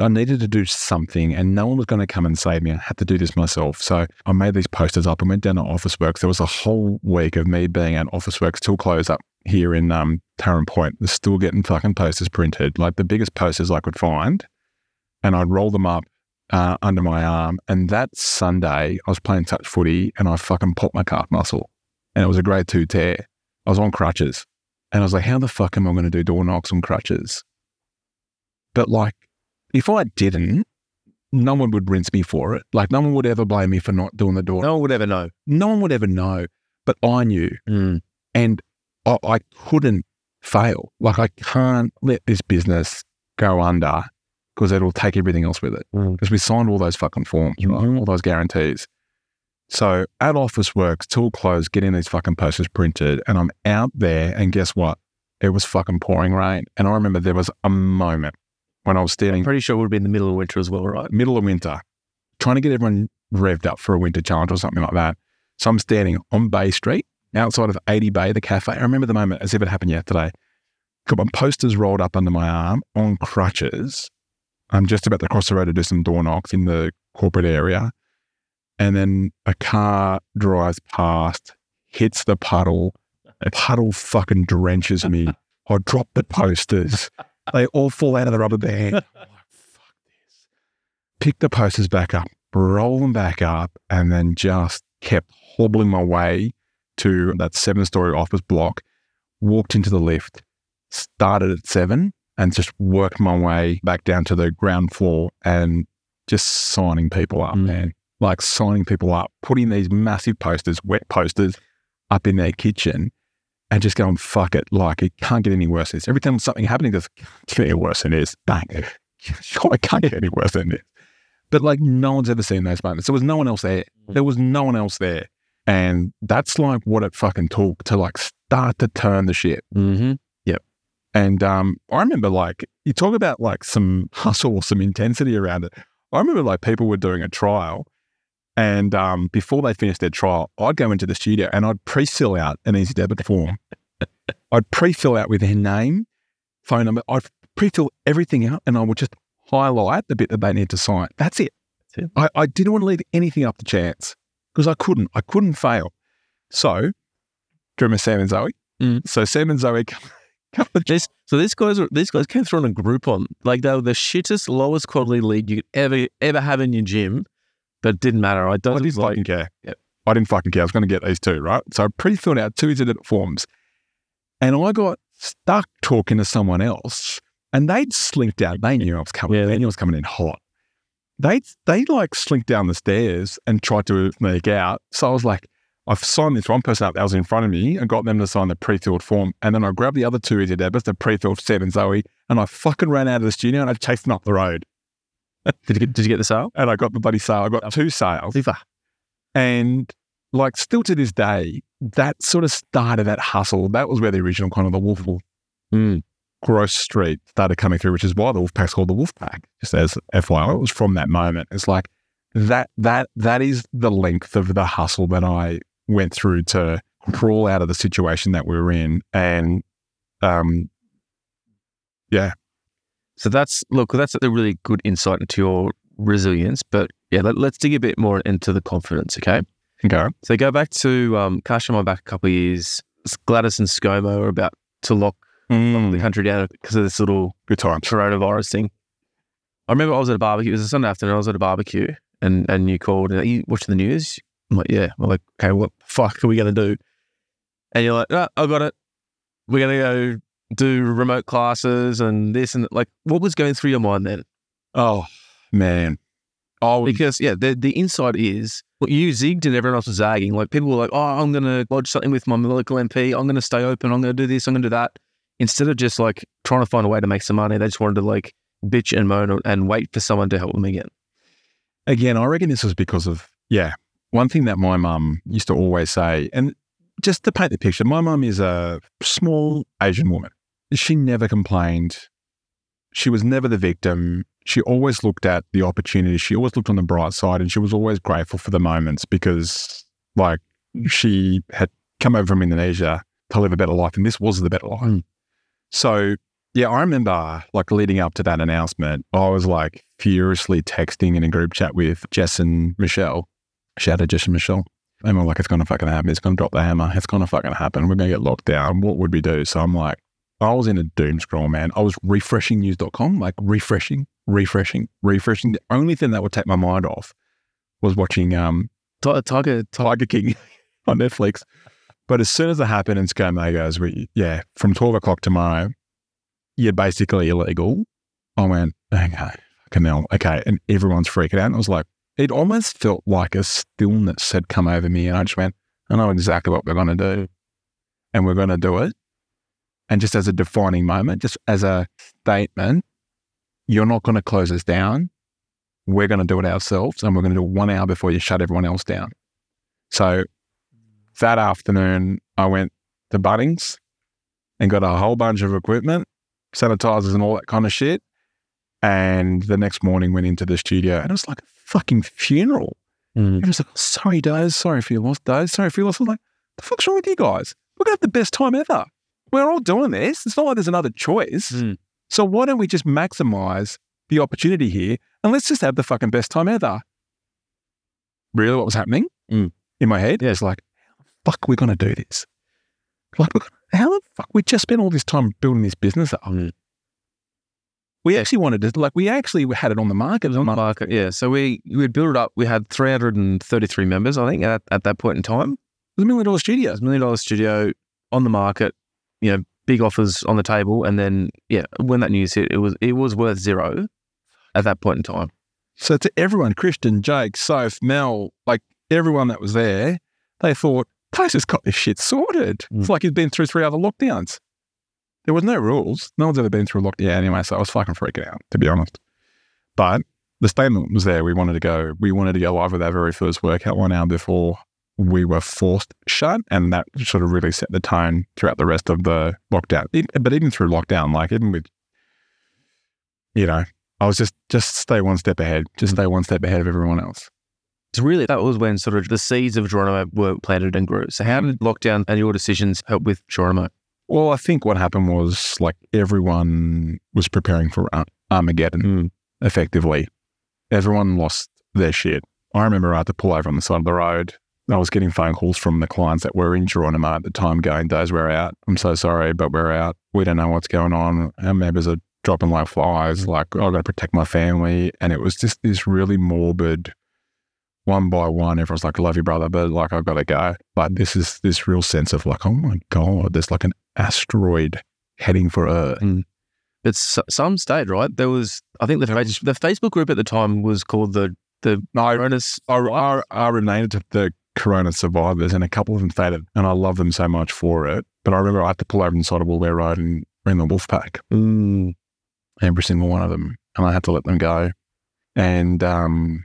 [SPEAKER 1] I needed to do something, and no one was going to come and save me. I had to do this myself. So I made these posters up and went down to Office Works. There was a whole week of me being at Office Works till close up here in um, Taren Point. They're still getting fucking posters printed, like the biggest posters I could find and I'd roll them up uh, under my arm. And that Sunday, I was playing touch footy and I fucking popped my calf muscle. And it was a grade two tear. I was on crutches. And I was like, how the fuck am I going to do door knocks on crutches? But like, if I didn't, no one would rinse me for it. Like, no one would ever blame me for not doing the door.
[SPEAKER 2] No one would ever know.
[SPEAKER 1] No one would ever know. But I knew.
[SPEAKER 2] Mm.
[SPEAKER 1] And I, I couldn't fail. Like, I can't let this business go under because it'll take everything else with it.
[SPEAKER 2] Mm.
[SPEAKER 1] Because we signed all those fucking forms, right?
[SPEAKER 2] Mhm.
[SPEAKER 1] All those guarantees. So at Office Works, till close, getting these fucking posters printed, and I'm out there, and guess what? It was fucking pouring rain. And I remember there was a moment when I was
[SPEAKER 2] I'm
[SPEAKER 1] standing
[SPEAKER 2] pretty sure it would be in the middle of winter as well, right?
[SPEAKER 1] middle of winter, trying to get everyone revved up for a winter challenge or something like that. So I'm standing on Bay Street outside of 80 Bay, the cafe. I remember the moment as if it happened yesterday. Got my posters rolled up under my arm on crutches. I'm just about to cross the road to do some door knocks in the corporate area. And then a car drives past, hits the puddle. A puddle fucking drenches me. I drop the posters. They all fall out of the rubber band. I'm like, fuck this. Pick the posters back up, roll them back up, and then just kept hobbling my way to that seven story office block, walked into the lift, started at seven, and just worked my way back down to the ground floor and just signing people up,
[SPEAKER 2] Mm.
[SPEAKER 1] man. Like signing people up, putting these massive posters, wet posters, up in their kitchen and just going, fuck it. Like, it can't get any worse than this. Every time something happening, it goes, can't get any worse than this. Bang. Sure, it can't get any worse than this. But like, no one's ever seen those moments. There was no one else there. There was no one else there. And that's like what it fucking took to like start to turn the ship.
[SPEAKER 2] Mm-hmm. Yep.
[SPEAKER 1] And um, I remember like you talk about like some hustle or some intensity around it. I remember like people were doing a trial, and um, before they finished their trial, I'd go into the studio and I'd pre-fill out an easy debit form. I'd pre-fill out with their name, phone number. I'd pre-fill everything out, and I would just highlight the bit that they need to sign. That's it.
[SPEAKER 2] That's it.
[SPEAKER 1] I, I didn't want to leave anything up to chance because I couldn't. I couldn't fail. So, do you remember Sam and Zoe?
[SPEAKER 2] Mm.
[SPEAKER 1] So Sam and Zoe come, come
[SPEAKER 2] This so these guys these guys came through on a Groupon. Like they were the shittest, lowest quality lead you could ever ever have in your gym, but it didn't matter. I
[SPEAKER 1] I
[SPEAKER 2] don't
[SPEAKER 1] didn't
[SPEAKER 2] like
[SPEAKER 1] fucking care.
[SPEAKER 2] Yep.
[SPEAKER 1] I didn't fucking care. I was going to get these two, right? So I pre-filled out two easy debit forms, and I got stuck talking to someone else, and they'd slinked out. They knew I was coming.
[SPEAKER 2] Yeah.
[SPEAKER 1] They knew I was coming in hot. They they like slinked down the stairs and tried to sneak out. So I was like, I've signed this one person up that was in front of me and got them to sign the pre-filled form, and then I grabbed the other two easy debits, the pre-filled and Zoe, and I fucking ran out of the studio and I chased them up the road,
[SPEAKER 2] Did you get, did you get the sale?
[SPEAKER 1] and I got the bloody sale. I got two sales.
[SPEAKER 2] FIFA.
[SPEAKER 1] And like still to this day, that sort of started that hustle. That was where the original kind of the Wolf
[SPEAKER 2] Mm.
[SPEAKER 1] Gross Street started coming through, which is why the Wolf Pack's called the Wolf Pack. Just as FYI, it was from that moment. It's like that that that is the length of the hustle that I went through to crawl out of the situation that we were in. And um yeah,
[SPEAKER 2] So that's look, that's a really good insight into your resilience. But yeah, let, us dig a bit more into the confidence. Okay.
[SPEAKER 1] okay.
[SPEAKER 2] So go back to um, my back a couple of years. Gladys and ScoMo are about to lock the
[SPEAKER 1] Mm,
[SPEAKER 2] country down because of this little
[SPEAKER 1] good times.
[SPEAKER 2] coronavirus thing. I remember I was at a barbecue. It was a Sunday afternoon. I was at a barbecue, and and you called. And you watching the news? I'm like, yeah. I'm like, okay, what the fuck are we gonna do? And you're like, no, I got it. We're gonna go do remote classes and this and that. like. What was going through your mind then?
[SPEAKER 1] Oh man. Oh
[SPEAKER 2] Because yeah, the the insight is well, you zigged and everyone else was zagging. Like people were like, oh, I'm gonna lodge something with my local MP. I'm gonna stay open. I'm gonna do this. I'm gonna do that. Instead of just like trying to find a way to make some money, they just wanted to like bitch and moan and wait for someone to help them again.
[SPEAKER 1] Again, I reckon this was because of, yeah, one thing that my mum used to always say, and just to paint the picture, my mum is a small Asian woman. She never complained. She was never the victim. She always looked at the opportunity. She always looked on the bright side and she was always grateful for the moments because, like, she had come over from Indonesia to live a better life and this was the better life.
[SPEAKER 2] Mm.
[SPEAKER 1] So, yeah, I remember like leading up to that announcement, I was like furiously texting in a group chat with Jess and Michelle. Shout out Jess and Michelle. And we're like, it's going to fucking happen. It's going to drop the hammer. It's going to fucking happen. We're going to get locked down. What would we do? So I'm like, I was in a doom scroll, man. I was refreshing news.com, like refreshing, refreshing, refreshing. The only thing that would take my mind off was watching um,
[SPEAKER 2] Ti- Tiger,
[SPEAKER 1] Tiger King on Netflix. But as soon as it happened and ScoMo goes, we, yeah, from 12 o'clock tomorrow, you're basically illegal. I went, okay, fucking hell. Okay. And everyone's freaking out. And I was like, it almost felt like a stillness had come over me. And I just went, I know exactly what we're going to do. And we're going to do it. And just as a defining moment, just as a statement, you're not going to close us down. We're going to do it ourselves. And we're going to do it one hour before you shut everyone else down. So that afternoon, I went to Bunnings and got a whole bunch of equipment, sanitizers and all that kind of shit. And the next morning went into the studio and it was like a fucking funeral.
[SPEAKER 2] Mm.
[SPEAKER 1] And it was like, sorry, Dave, sorry for your loss, Dave, sorry for your loss. I was like, the fuck's wrong with you guys? We're gonna have the best time ever. We're all doing this. It's not like there's another choice.
[SPEAKER 2] Mm.
[SPEAKER 1] So why don't we just maximize the opportunity here and let's just have the fucking best time ever? Really, what was happening
[SPEAKER 2] Mm.
[SPEAKER 1] in my head?
[SPEAKER 2] Yeah.
[SPEAKER 1] It's like, fuck we're gonna do this? Like, how the fuck we just spent all this time building this business up?
[SPEAKER 2] Mm.
[SPEAKER 1] We actually wanted to, like, we actually had it on the market.
[SPEAKER 2] on the market. Yeah. So we we'd built it up. We had 333 members, I think, at, at that point in time.
[SPEAKER 1] It was a million dollar studio.
[SPEAKER 2] It was a million dollar studio on the market, you know, big offers on the table. And then, yeah, when that news hit, it was it was worth zero at that point in time.
[SPEAKER 1] So to everyone, Christian, Jake, Soph, Mel, like everyone that was there, they thought, Place has got this shit sorted. It's
[SPEAKER 2] Mm.
[SPEAKER 1] like he's been through three other lockdowns. There was no rules. No one's ever been through a lockdown anyway, so I was fucking freaking out, to be honest. But the statement was there. We wanted to go, we wanted to go live with our very first workout one hour before we were forced shut. And that sort of really set the tone throughout the rest of the lockdown. But even through lockdown, like even with, you know, I was just just stay one step ahead, just stay one step ahead of everyone else.
[SPEAKER 2] So really, that was when sort of the seeds of Geronimo were planted and grew. So how did lockdown and your decisions help with Geronimo?
[SPEAKER 1] Well, I think what happened was like everyone was preparing for Armageddon.
[SPEAKER 2] Mm.
[SPEAKER 1] Effectively, everyone lost their shit. I remember I had to pull over on the side of the road. I was getting phone calls from the clients that were in Geronimo at the time, going, "Doze, we're out. I'm so sorry, but we're out. We don't know what's going on. Our members are dropping like flies. Like I've got to protect my family." And it was just this really morbid. One by one, everyone's like, I "Love you, brother," but like I've got to go. But this is this real sense of like, "Oh my god, there's like an asteroid heading for Earth."
[SPEAKER 2] But s- some stayed, right? There was, I think the face, the Facebook group at the time was called the the
[SPEAKER 1] No, I,
[SPEAKER 2] Coronas.
[SPEAKER 1] I, I, I renamed it the Corona Survivors, and a couple of them faded, and I love them so much for it. But I remember I had to pull over inside of Woolooware Road and bring the wolf pack,
[SPEAKER 2] Mm.
[SPEAKER 1] every single one of them, and I had to let them go. And um,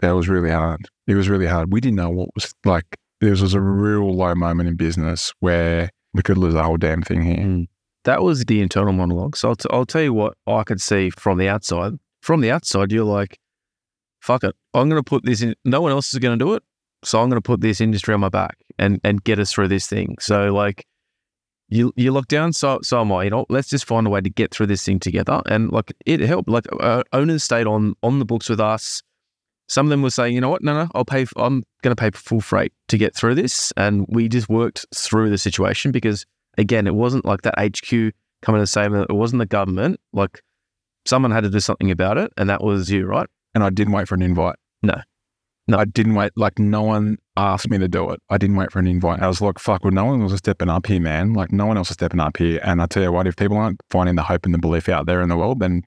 [SPEAKER 1] that was really hard. It was really hard. We didn't know what was like. There was a real low moment in business where we could lose the whole damn thing here.
[SPEAKER 2] Mm. That was the internal monologue. So I'll, t- I'll tell you what I could see from the outside. From the outside, you're like, fuck it. I'm going to put this in. No one else is going to do it. So I'm going to put this industry on my back and, and get us through this thing. So, like, you you lock down, so so am I. You know, let's just find a way to get through this thing together. And like, it helped. Like, uh, owners stayed on on the books with us. Some of them were saying, you know what, no, no, I'll pay. For, I'm going to pay full freight to get through this. And we just worked through the situation because again, it wasn't like that HQ coming to say that it wasn't the government. Like someone had to do something about it, and that was you, right?
[SPEAKER 1] And I didn't wait for an invite.
[SPEAKER 2] No. No.
[SPEAKER 1] I didn't wait. Like, no one asked me to do it. I didn't wait for an invite. I was like, fuck, well, no one was stepping up here, man. Like, no one else is stepping up here. And I tell you what, if people aren't finding the hope and the belief out there in the world, then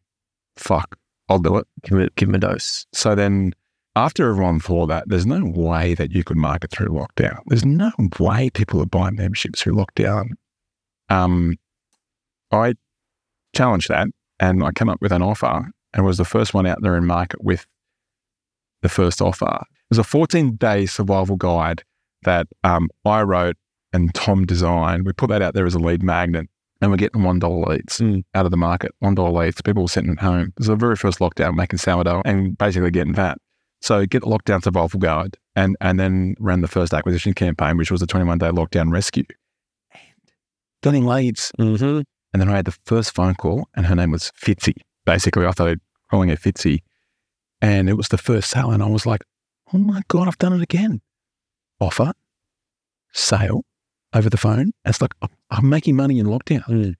[SPEAKER 1] fuck, I'll do it.
[SPEAKER 2] Give it, give him a dose.
[SPEAKER 1] So then, after everyone thought that, there's no way that you could market through lockdown. There's no way people are buying memberships through lockdown. Um, I challenged that and I came up with an offer and was the first one out there in market with the first offer. It was a 14 day survival guide that um, I wrote and Tom designed. We put that out there as a lead magnet and we're getting $1 leads
[SPEAKER 2] Mm.
[SPEAKER 1] out of the market. $1 leads. People were sitting at home. It was the very first lockdown making sourdough and basically getting fat. So get the lockdown survival guide and, and then ran the first acquisition campaign, which was the 21 day lockdown rescue. And getting leads.
[SPEAKER 2] Mm-hmm.
[SPEAKER 1] And then I had the first phone call, and her name was Fitzy. Basically, I started calling her Fitzy. And it was the first sale. And I was like, oh my God, I've done it again. Offer, sale over the phone. It's like, I'm- I'm making money in lockdown.
[SPEAKER 2] Mm.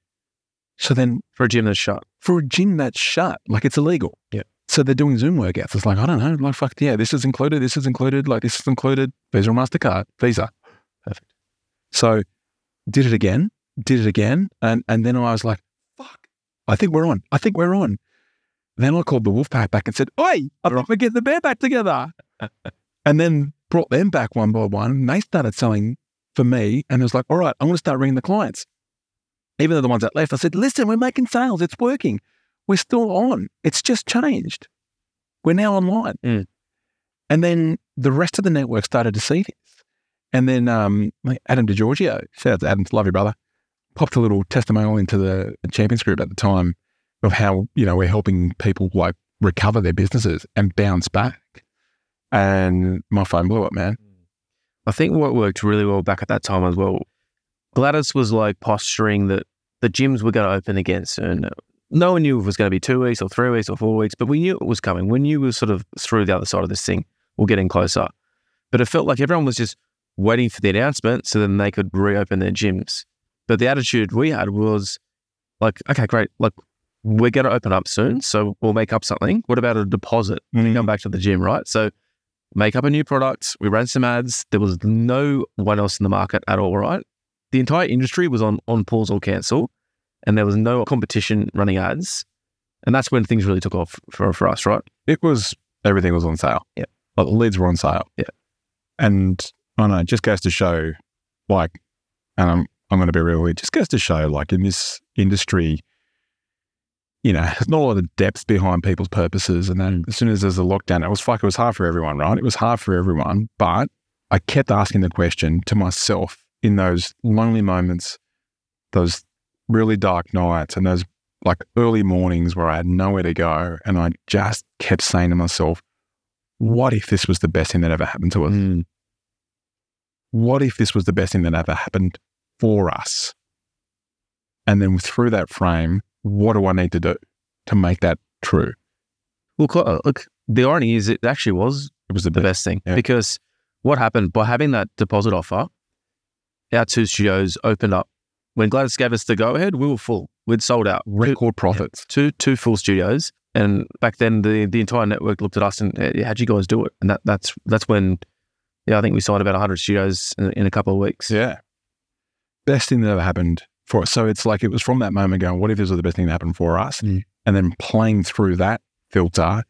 [SPEAKER 1] So then
[SPEAKER 2] For a gym that's shut.
[SPEAKER 1] for a gym that's shut, like it's illegal.
[SPEAKER 2] Yeah.
[SPEAKER 1] So they're doing Zoom workouts. It's like, I don't know, like, fuck, yeah, this is included, this is included, like, this is included. Visa or MasterCard, Visa.
[SPEAKER 2] Perfect.
[SPEAKER 1] So did it again, did it again. And, and then I was like, fuck, I think we're on. I think we're on. Then I called the Wolfpack back and said, Oi, I think we're getting the bear back together. and then brought them back one by one. And they started selling for me. And it was like, all right, I'm going to start ringing the clients. Even though the ones that left, I said, listen, we're making sales. It's working. We're still on. It's just changed. We're now online.
[SPEAKER 2] Mm.
[SPEAKER 1] And then the rest of the network started to see this. And then um, Adam DiGiorgio, shout out to Adam, love you, brother, popped a little testimonial into the Champions group at the time of how, you know, we're helping people like recover their businesses and bounce back. And my phone blew up, man.
[SPEAKER 2] I think what worked really well back at that time as well, Gladys was like posturing that the gyms were going to open again soon. No one knew if it was going to be two weeks or three weeks or four weeks, but we knew it was coming. We knew we were sort of through the other side of this thing or getting closer. But it felt like everyone was just waiting for the announcement so then they could reopen their gyms. But the attitude we had was like, okay, great. Like, we're going to open up soon. So we'll make up something. What about a deposit when mm-hmm. you come back to the gym, right? So make up a new product. We ran some ads. There was no one else in the market at all, right? The entire industry was on, on pause or cancel, and there was no competition running ads. And that's when things really took off for, for us, right?
[SPEAKER 1] It was, everything was on sale.
[SPEAKER 2] Yeah.
[SPEAKER 1] Like the leads were on sale.
[SPEAKER 2] Yeah.
[SPEAKER 1] And I don't know, it just goes to show, like, and I'm, I'm going to be real, it just goes to show, like, in this industry, you know, there's not a lot of depth behind people's purposes. And then as soon as there's a lockdown, it was like it was hard for everyone, right? It was hard for everyone. But I kept asking the question to myself in those lonely moments, those really dark nights, and those like early mornings where I had nowhere to go. And I just kept saying to myself, what if this was the best thing that ever happened to us?
[SPEAKER 2] Mm.
[SPEAKER 1] What if this was the best thing that ever happened for us? And then through that frame, what do I need to do to make that true?
[SPEAKER 2] Well, look, the irony is it actually was
[SPEAKER 1] It was the
[SPEAKER 2] the
[SPEAKER 1] best.
[SPEAKER 2] best thing
[SPEAKER 1] Yeah.
[SPEAKER 2] because what happened by having that deposit offer, our two studios opened up. When Gladys gave us the go ahead, we were full. We'd sold out.
[SPEAKER 1] Record profits.
[SPEAKER 2] two, two full studios. And back then, the, the entire network looked at us and, "Eh, how'd you guys do it? And that, that's that's when, yeah, I think we signed about 100 studios in, in a couple of weeks.
[SPEAKER 1] Yeah. Best thing that ever happened for us. So it's like it was from that moment going, what if this was the best thing that happened for us?
[SPEAKER 2] Mm.
[SPEAKER 1] And then playing through that filter.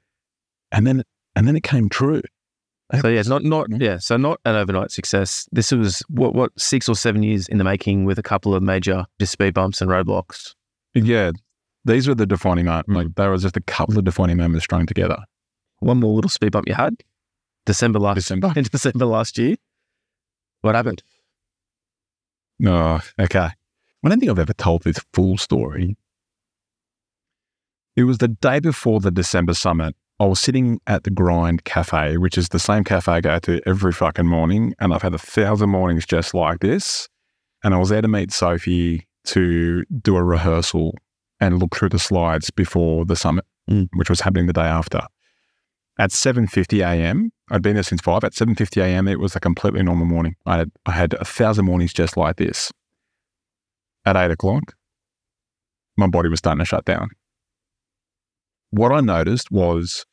[SPEAKER 1] And then and then it came true.
[SPEAKER 2] So yeah, not not yeah, so not an overnight success. This was what what six or seven years in the making with a couple of major just speed bumps and roadblocks.
[SPEAKER 1] Yeah. These were the defining moments. Like there was just a couple of defining moments strung together.
[SPEAKER 2] One more little speed bump you had, December last
[SPEAKER 1] December.
[SPEAKER 2] in December last year. What happened?
[SPEAKER 1] Oh, okay. I don't think I've ever told this full story. It was the day before the December summit. I was sitting at the Grind Cafe, which is the same cafe I go to every fucking morning. And I've had a thousand mornings just like this. And I was there to meet Sophie to do a rehearsal and look through the slides before the summit,
[SPEAKER 2] Mm.
[SPEAKER 1] which was happening the day after. At 7.50 a.m., I'd been there since 5. At 7.50 a.m., it was a completely normal morning. I had, I had a thousand mornings just like this. At 8 o'clock, my body was starting to shut down. What I noticed was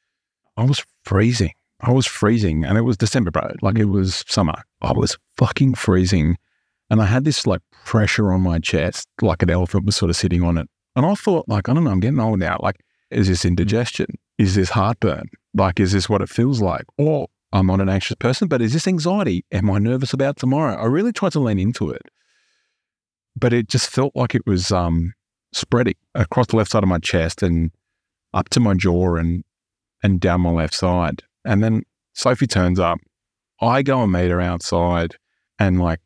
[SPEAKER 1] I was freezing. I was freezing and it was December, bro. Like it was summer. I was fucking freezing. And I had this like pressure on my chest, like an elephant was sort of sitting on it. And I thought, like, I don't know, I'm getting old now. Like, is this indigestion? Is this heartburn? Like, is this what it feels like? Or I'm not an anxious person, but is this anxiety? Am I nervous about tomorrow? I really tried to lean into it. But it just felt like it was um, spreading across the left side of my chest and up to my jaw and and down my left side. And then Sophie turns up. I go and meet her outside and like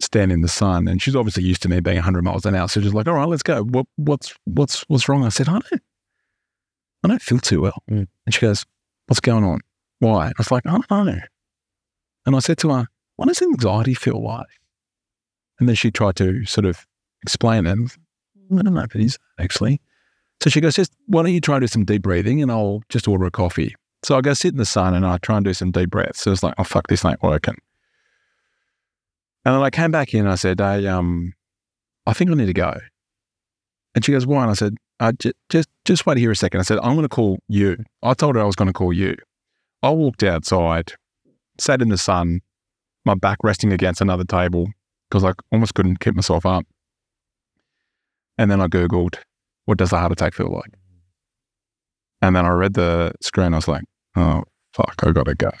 [SPEAKER 1] stand in the sun. And she's obviously used to me being 100 miles an hour. So she's like, "All right, let's go. What what's what's what's wrong?" I said, "I don't I don't feel too well."
[SPEAKER 2] Mm.
[SPEAKER 1] And she goes, "What's going on? Why?" I was like, "I don't know." And I said to her, "What does anxiety feel like?" And then she tried to sort of explain it. I don't know if it is actually. So she goes, just why don't you try and do some deep breathing and I'll just order a coffee. So I go sit in the sun and I try and do some deep breaths. So it's like, oh fuck, this ain't working. And then I came back in and I said, hey, um, I think I need to go. And she goes, why? And I said, uh, j- just just wait here a second. I said, I'm going to call you. I told her I was going to call you. I walked outside, sat in the sun, my back resting against another table because I almost couldn't keep myself up. And then I Googled, what does a heart attack feel like? And then I read the screen. I was like, oh, fuck, I got to go.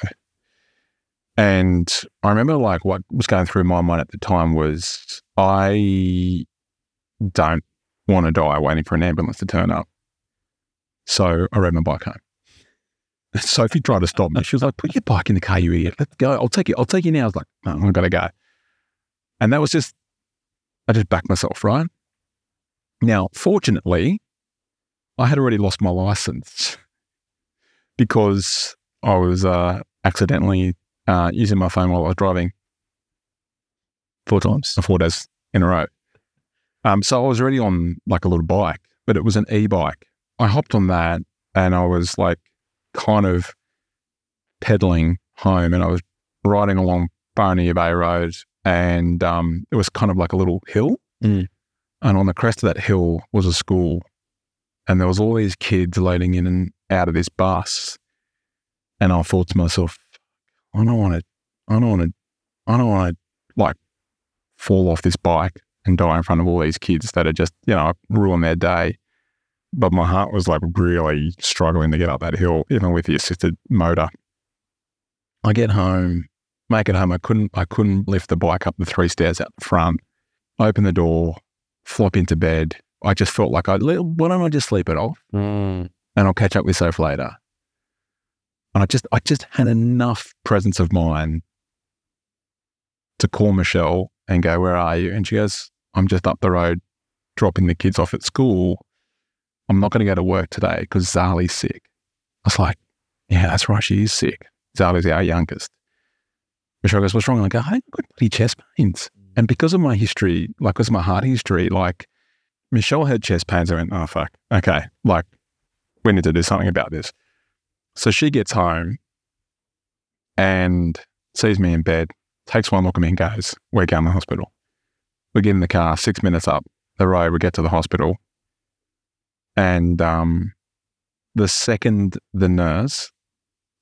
[SPEAKER 1] And I remember like what was going through my mind at the time was I don't want to die waiting for an ambulance to turn up. So I rode my bike home. Sophie tried to stop me. She was like, put your bike in the car, you idiot. Let's go. I'll take you. I'll take you now. I was like, oh, no, I've got to go. And that was just, I just backed myself, right? Now, fortunately, I had already lost my license because I was uh, accidentally uh, using my phone while I was driving
[SPEAKER 2] Four times.
[SPEAKER 1] four days in a row. Um, so I was already on like a little bike, but it was an e-bike. I hopped on that and I was like kind of pedaling home and I was riding along Burraneer Bay Road and um, it was kind of like a little hill.
[SPEAKER 2] Mm.
[SPEAKER 1] And on the crest of that hill was a school. And there was all these kids loading in and out of this bus. And I thought to myself, I don't want to, I don't want to, I don't want to like fall off this bike and die in front of all these kids that are just, you know, ruin their day. But my heart was like really struggling to get up that hill, even with the assisted motor. I get home, make it home. I couldn't, I couldn't lift the bike up the three stairs out the front. Open the door, flop into bed. I just felt like I, why don't I just sleep it off
[SPEAKER 2] Mm.
[SPEAKER 1] and I'll catch up with Soph later. And I just, I just had enough presence of mind to call Michelle and go, "Where are you?" And she goes, "I'm just up the road, dropping the kids off at school. I'm not going to go to work today because Zali's sick." I was like, "Yeah, that's right. She is sick. Zali's our youngest." Michelle goes, "What's wrong?" And I go, "I've got bloody chest pains." And because of my history, like because of my heart history, like Michelle had chest pains. I went, "Oh fuck, okay." Like we need to do something about this. So she gets home and sees me in bed, takes one look at me and goes, We're going to the hospital. We get in the car, six minutes up the road, we get to the hospital. And um, the second the nurse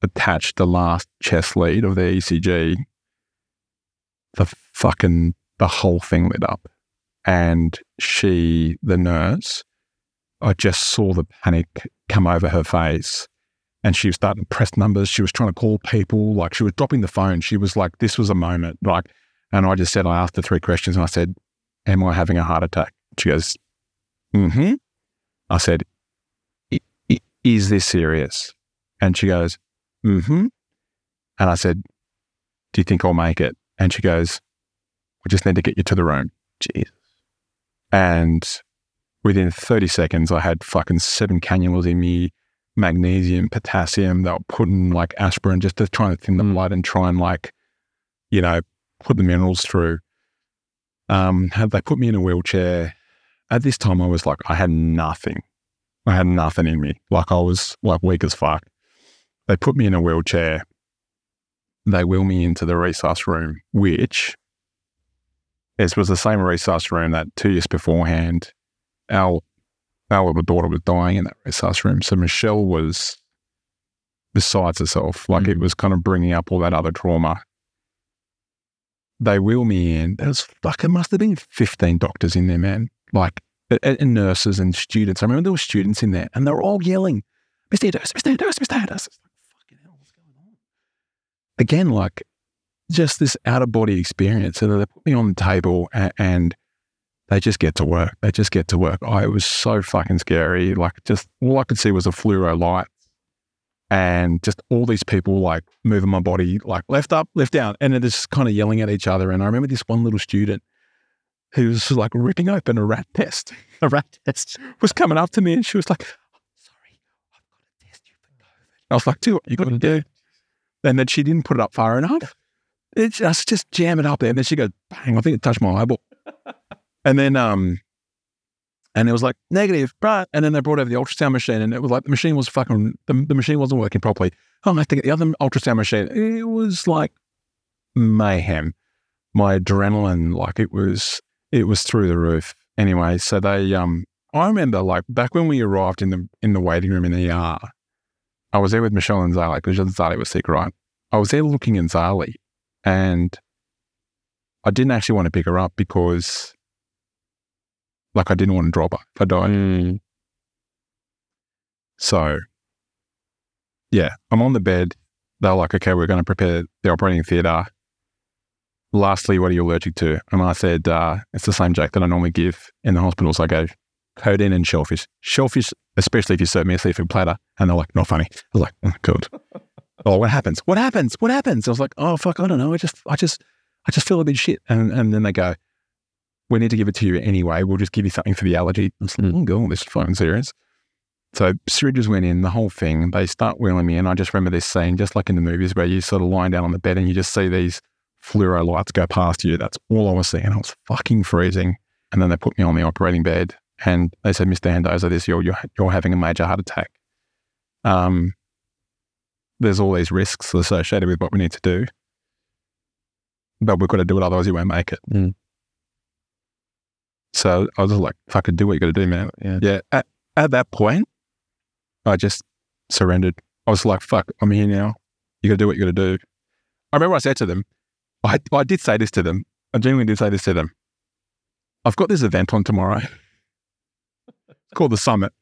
[SPEAKER 1] attached the last chest lead of the ECG, the fucking, the whole thing lit up. And she, the nurse, I just saw the panic come over her face. And she was starting to press numbers. She was trying to call people. Like she was dropping the phone. She was like, this was a moment. Like, and I just said, I asked her three questions and I said, Am I having a heart attack? She goes, Mm hmm. I said, "I- i- Is this serious? And she goes, Mm hmm. And I said, Do you think I'll make it? And she goes, We just need to get you to the room.
[SPEAKER 2] Jesus.
[SPEAKER 1] And within 30 seconds, I had fucking seven cannulas in me, magnesium, potassium. They were putting like aspirin just to try and thin the
[SPEAKER 2] Mm.
[SPEAKER 1] blood and try and like, you know, put the minerals through. Um, had they put me in a wheelchair. At this time, I was like, I had nothing. I had nothing in me. Like I was like weak as fuck. They put me in a wheelchair. They wheel me into the resus room, which this was the same resus room that two years beforehand, our our little daughter was dying in that resus room. So Michelle was besides herself. Like it mm. was kind of bringing up all that other trauma. They wheel me in. There was like it must have been fifteen doctors in there, man. Like and, nurses and students. I remember there were students in there, and they were all yelling, "Mr. Anderson, Mr. Anderson, Mr. Anderson." It's like, fucking hell, what's going on? Again, like just this out of body experience. And they put me on the table and, and they just get to work. They just get to work. Oh, it was so fucking scary. Like just all I could see was a fluoro light and just all these people like moving my body like left up, left down. And they're just kind of yelling at each other. And I remember this one little student who was like ripping open a rat test,
[SPEAKER 2] A rat test.
[SPEAKER 1] was coming up to me and she was like, "Oh, sorry, I've got to test you for COVID. I was like, dude, what you got to do? And then she didn't put it up far enough. It just, just jam it up there. And then she goes, bang, I think it touched my eyeball. and then, um, and it was like negative, right? And then they brought over the ultrasound machine and it was like the machine was fucking, the, the machine wasn't working properly. Oh, I have to get the other ultrasound machine. It was like mayhem. My adrenaline, like it was, it was through the roof. Anyway, so they, um, I remember like back when we arrived in the, in the waiting room in the ER, I was there with Michelle and Zali because Zali was sick, right? I was there looking at Zali and I didn't actually want to pick her up because like I didn't want to drop her if I died.
[SPEAKER 2] Mm.
[SPEAKER 1] So yeah, I'm on the bed. They're like, okay, we're going to prepare the operating theatre. Lastly, what are you allergic to? And I said, uh, it's the same joke that I normally give in the hospitals. I go, codeine and shellfish. Shellfish, especially if you serve me a seafood platter. And they're like, not funny. I was like, oh, good. Oh, what happens? What happens? What happens? I was like, oh, fuck, I don't know. I just, I just, I just feel a bit shit. And, and then they go, we need to give it to you anyway. We'll just give you something for the allergy. I was like, oh, God, this is fucking serious. So syringes went in, the whole thing. They start wheeling me in. I just remember this scene, just like in the movies, where you sort of lying down on the bed and you just see these fluoro lights go past you. That's all I was seeing. I was fucking freezing. And then they put me on the operating bed and they said, Mr. Mendoza, this you're, you're you're having a major heart attack. Um, there's all these risks associated with what we need to do, but we've got to do it, otherwise you won't make it.
[SPEAKER 2] Mm.
[SPEAKER 1] So I was just like, "Fucking do what you got to do, man."
[SPEAKER 2] Yeah.
[SPEAKER 1] Yeah. At, at that point, I just surrendered. I was like, "Fuck, I'm here now. You got to do what you got to do." I remember I said to them, I I did say this to them. I genuinely did say this to them. I've got this event on tomorrow. It's called the summit.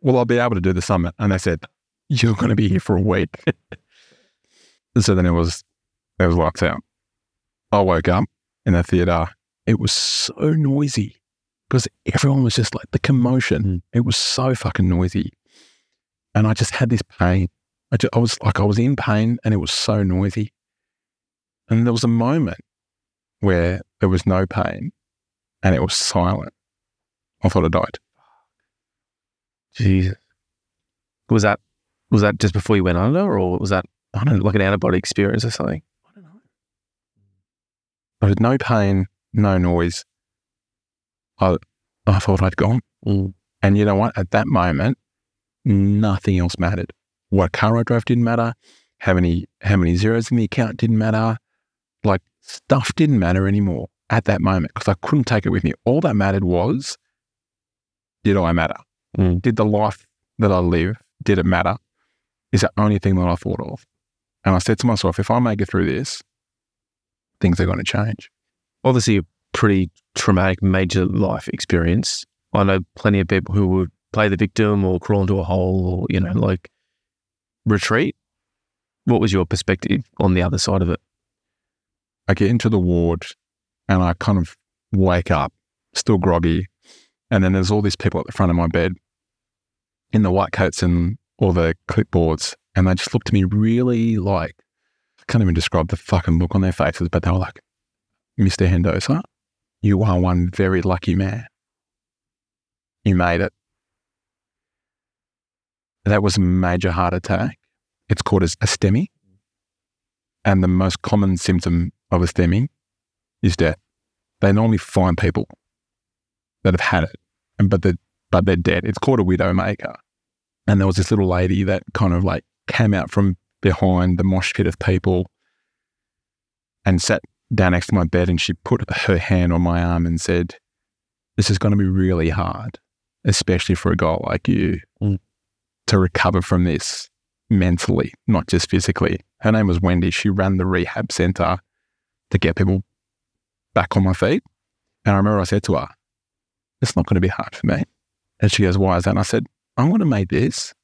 [SPEAKER 1] Will I be able to do the summit? And they said, You're going to be here for a week. so then it was, it was lights out. I woke up in the theater. It was so noisy because everyone was just like the commotion.
[SPEAKER 2] Mm.
[SPEAKER 1] It was so fucking noisy. And I just had this pain. I, ju- I was like, I was in pain and it was so noisy. And there was a moment where there was no pain and it was silent. I thought I died.
[SPEAKER 2] Jesus. Was that was that just before you went under, or was that I don't know, like an out of body experience or something?
[SPEAKER 1] I don't know. I had no pain, no noise. I, I thought I'd gone.
[SPEAKER 2] Mm.
[SPEAKER 1] And you know what? At that moment, nothing else mattered. What car I drove didn't matter. How many how many zeros in the account didn't matter. Like stuff didn't matter anymore at that moment because I couldn't take it with me. All that mattered was, did I matter?
[SPEAKER 2] Mm.
[SPEAKER 1] Did the life that I live, did it matter? Is the only thing that I thought of. And I said to myself, if I make it through this, things are going to change.
[SPEAKER 2] Obviously, a pretty traumatic, major life experience. I know plenty of people who would play the victim or crawl into a hole or you know like retreat. What was your perspective on the other side of it?
[SPEAKER 1] I get into the ward and I kind of wake up, still groggy. And then there's all these people at the front of my bed in the white coats and all the clipboards. And they just looked at me really like, I can't even describe the fucking look on their faces, but they were like, Mr. Mendoza, you are one very lucky man. You made it. That was a major heart attack. It's called as a STEMI. And the most common symptom of a STEMI is death. They normally find people that have had it, but they're, but they're dead. It's called a widowmaker. And there was this little lady that kind of like came out from behind the mosh pit of people and sat down next to my bed and she put her hand on my arm and said, This is going to be really hard, especially for a guy like you
[SPEAKER 2] Mm.
[SPEAKER 1] to recover from this mentally, not just physically. Her name was Wendy. She ran the rehab center to get people back on my feet. And I remember I said to her, It's not going to be hard for me. And she goes, Why is that? And I said, I'm going to make this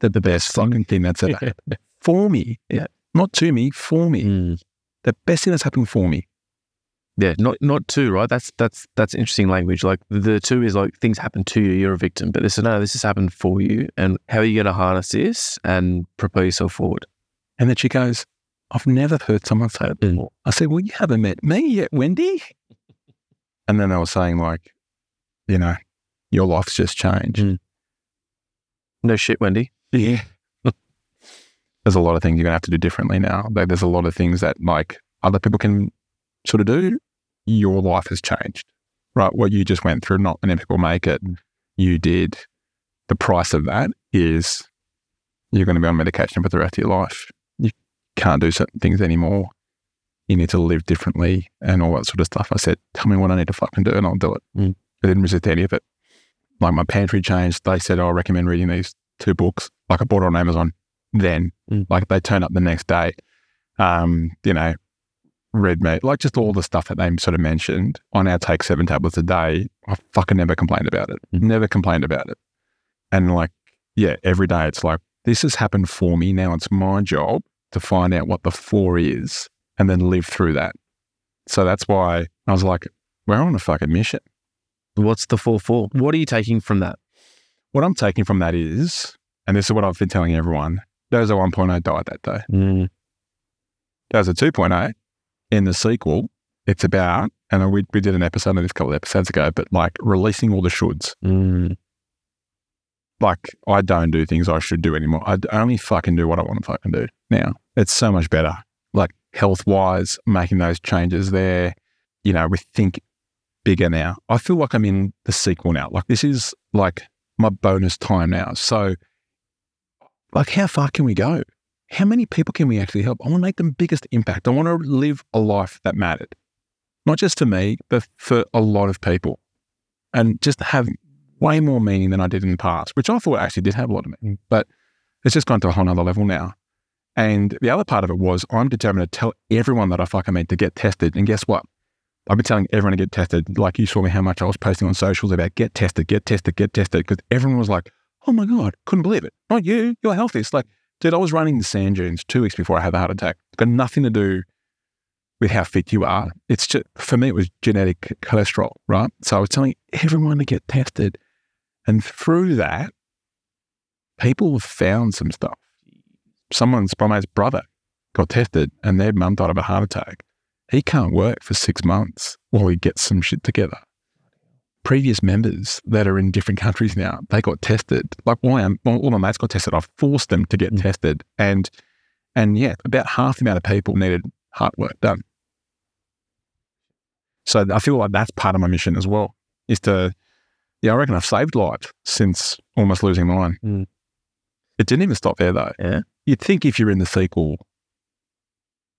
[SPEAKER 1] the, the best fucking thing that's ever happened for me.
[SPEAKER 2] Yeah.
[SPEAKER 1] Not to me, for me.
[SPEAKER 2] Mm.
[SPEAKER 1] The best thing that's happened for me.
[SPEAKER 2] Yeah, not not to, right? That's that's that's interesting language. Like the to is like things happen to you, you're a victim. But this is no, this has happened for you, and how are you going to harness this and propel yourself forward?
[SPEAKER 1] And then she goes, I've never heard someone say it
[SPEAKER 2] Mm.
[SPEAKER 1] before. I said, Well, you haven't met me yet, Wendy. and then they were saying, like, you know, your life's just changed.
[SPEAKER 2] Mm. No shit, Wendy.
[SPEAKER 1] Yeah. There's a lot of things you're going to have to do differently now. Like, There's a lot of things that, like, other people can sort of do. Your life has changed, right? What you just went through, not many people make it. You did. The price of that is you're going to be on medication for the rest of your life. You can't do certain things anymore. You need to live differently and all that sort of stuff. I said, tell me what I need to fucking do and I'll do it.
[SPEAKER 2] Mm.
[SPEAKER 1] I didn't resist any of it. Like my pantry changed. They said, oh, I recommend reading these two books. Like I bought it on Amazon then.
[SPEAKER 2] Mm.
[SPEAKER 1] Like they turned up the next day. Um, you know, red meat, like just all the stuff that they sort of mentioned. on our take seven tablets a day. I fucking never complained about it.
[SPEAKER 2] Mm.
[SPEAKER 1] Never complained about it. And like, yeah, every day it's like, this has happened for me. Now it's my job to find out what the for is and then live through that. So that's why I was like, we're on a fucking mission.
[SPEAKER 2] What's the for for? What are you taking from that?
[SPEAKER 1] What I'm taking from that is, and this is what I've been telling everyone, Doza 1.0 died that day.
[SPEAKER 2] Mm.
[SPEAKER 1] Doza 2.0 in the sequel, it's about, and we, we did an episode of this a couple of episodes ago, but like releasing all the shoulds.
[SPEAKER 2] Mm.
[SPEAKER 1] like I don't do things I should do anymore. I only fucking do what I want to fucking do now. It's so much better. Like health wise, making those changes there. You know, we think bigger now. I feel like I'm in the sequel now. Like this is like my bonus time now. So, like, how far can we go? How many people can we actually help? I want to make the biggest impact. I want to live a life that mattered, not just to me, but for a lot of people, and just have way more meaning than I did in the past, which I thought actually did have a lot of meaning, but it's just gone to a whole nother level now. And the other part of it was I'm determined to tell everyone that I fucking meet to get tested. And guess what? I've been telling everyone to get tested. Like you saw me how much I was posting on socials about get tested, get tested, get tested, because everyone was like, oh my God, couldn't believe it. Not you, you're healthy. It's like, dude, I was running the sand dunes two weeks before I had a heart attack. It's got nothing to do with how fit you are. It's just, for me, it was genetic cholesterol, right? So I was telling everyone to get tested. And through that, people have found some stuff. Someone's my brother got tested and their mum died of a heart attack. He can't work for six months while he gets some shit together. Previous members that are in different countries now, they got tested. Like why am all my mates got tested. I forced them to get mm. tested. And and yeah, about half the amount of people needed heart work done. So I feel like that's part of my mission as well, is to yeah, I reckon I've saved lives since almost losing mine. Mm. It didn't even stop there though.
[SPEAKER 2] Yeah.
[SPEAKER 1] You'd think if you're in the sequel,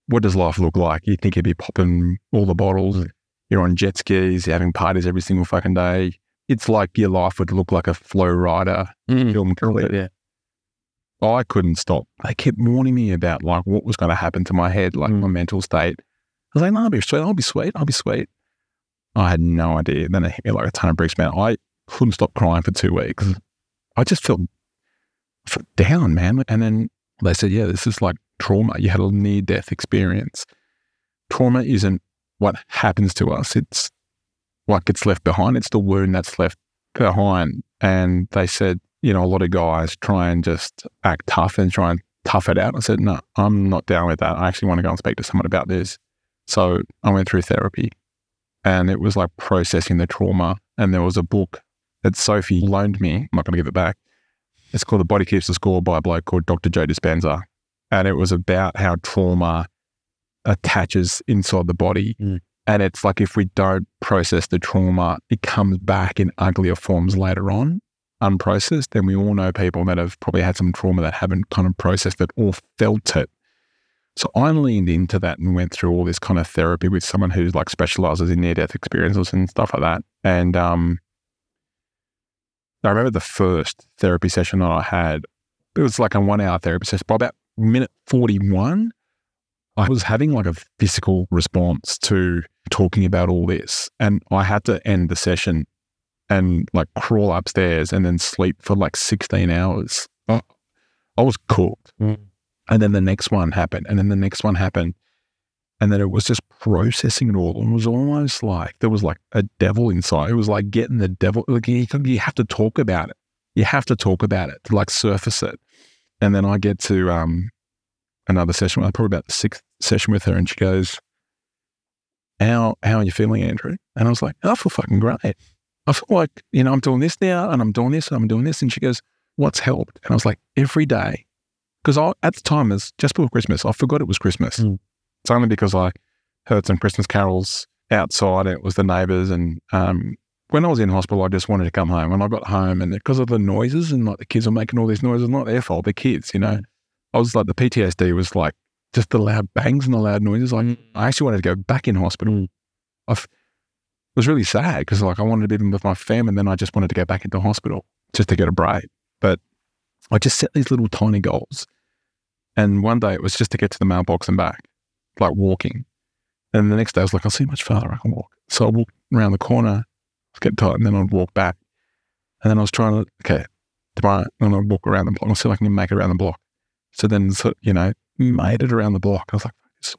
[SPEAKER 1] what does life look like? You think you'd be popping all the bottles, you're on jet skis, you're having parties every single fucking day. It's like your life would look like a Flo Rida mm. film clip.
[SPEAKER 2] Yeah.
[SPEAKER 1] I couldn't stop. They kept warning me about like what was going to happen to my head, like mm. my mental state. I was like, no, I'll be sweet. I'll be sweet. I'll be sweet. I had no idea. Then it hit me like a ton of bricks, man. I couldn't stop crying for two weeks. I just felt, felt down, man. And then they said, yeah, this is like trauma. You had a near death experience. Trauma isn't what happens to us, it's what gets left behind. It's the wound that's left behind. And they said, you know, a lot of guys try and just act tough and try and tough it out. I said, no, I'm not down with that. I actually want to go and speak to someone about this. So I went through therapy and it was like processing the trauma. And there was a book that Sophie loaned me. I'm not going to give it back. It's called The Body Keeps the Score by a bloke called Dr. Joe Dispenza and it was about how trauma attaches inside the body. Mm. And it's like if we don't process the trauma, it comes back in uglier forms later on, unprocessed. And we all know people that have probably had some trauma that haven't kind of processed it or felt it. So I leaned into that and went through all this kind of therapy with someone who's like specializes in near death experiences and stuff like that. And um, I remember the first therapy session that I had, it was like a one hour therapy session. By about minute 41, I was having like a physical response to talking about all this. And I had to end the session and like crawl upstairs and then sleep for like 16 hours. I, I was cooked. Mm. And then the next one happened. And then the next one happened. And then it was just processing it all. And it was almost like there was like a devil inside. It was like getting the devil. Like you, you have to talk about it. You have to talk about it to like surface it. And then I get to um, another session, probably about the sixth session with her, and she goes, how, how are you feeling, Andrew? And I was like, I feel fucking great. I feel like, you know, I'm doing this now and I'm doing this and I'm doing this. And she goes, What's helped? And I was like, Every day. Because I, at the time, it was just before Christmas, I forgot it was Christmas. Mm. It's only because I heard some Christmas carols outside and it was the neighbors. And um, when I was in hospital, I just wanted to come home. When I got home, and because of the noises and like the kids were making all these noises, not their fault, the kids, you know. I was like, the PTSD was like just the loud bangs and the loud noises. Like, I actually wanted to go back in hospital. Mm. I was really sad because like I wanted to be with my family, and then I just wanted to go back into hospital just to get a break. But I just set these little tiny goals. And one day it was just to get to the mailbox and back, like walking. And the next day I was like, I'll see how much farther I can walk. So I walked around the corner get tight, and then I'd walk back. And then I was trying to, okay, tomorrow, and I'd walk around the block. I'll see if I can make it around the block. So then, so, you know, made it around the block. I was like, so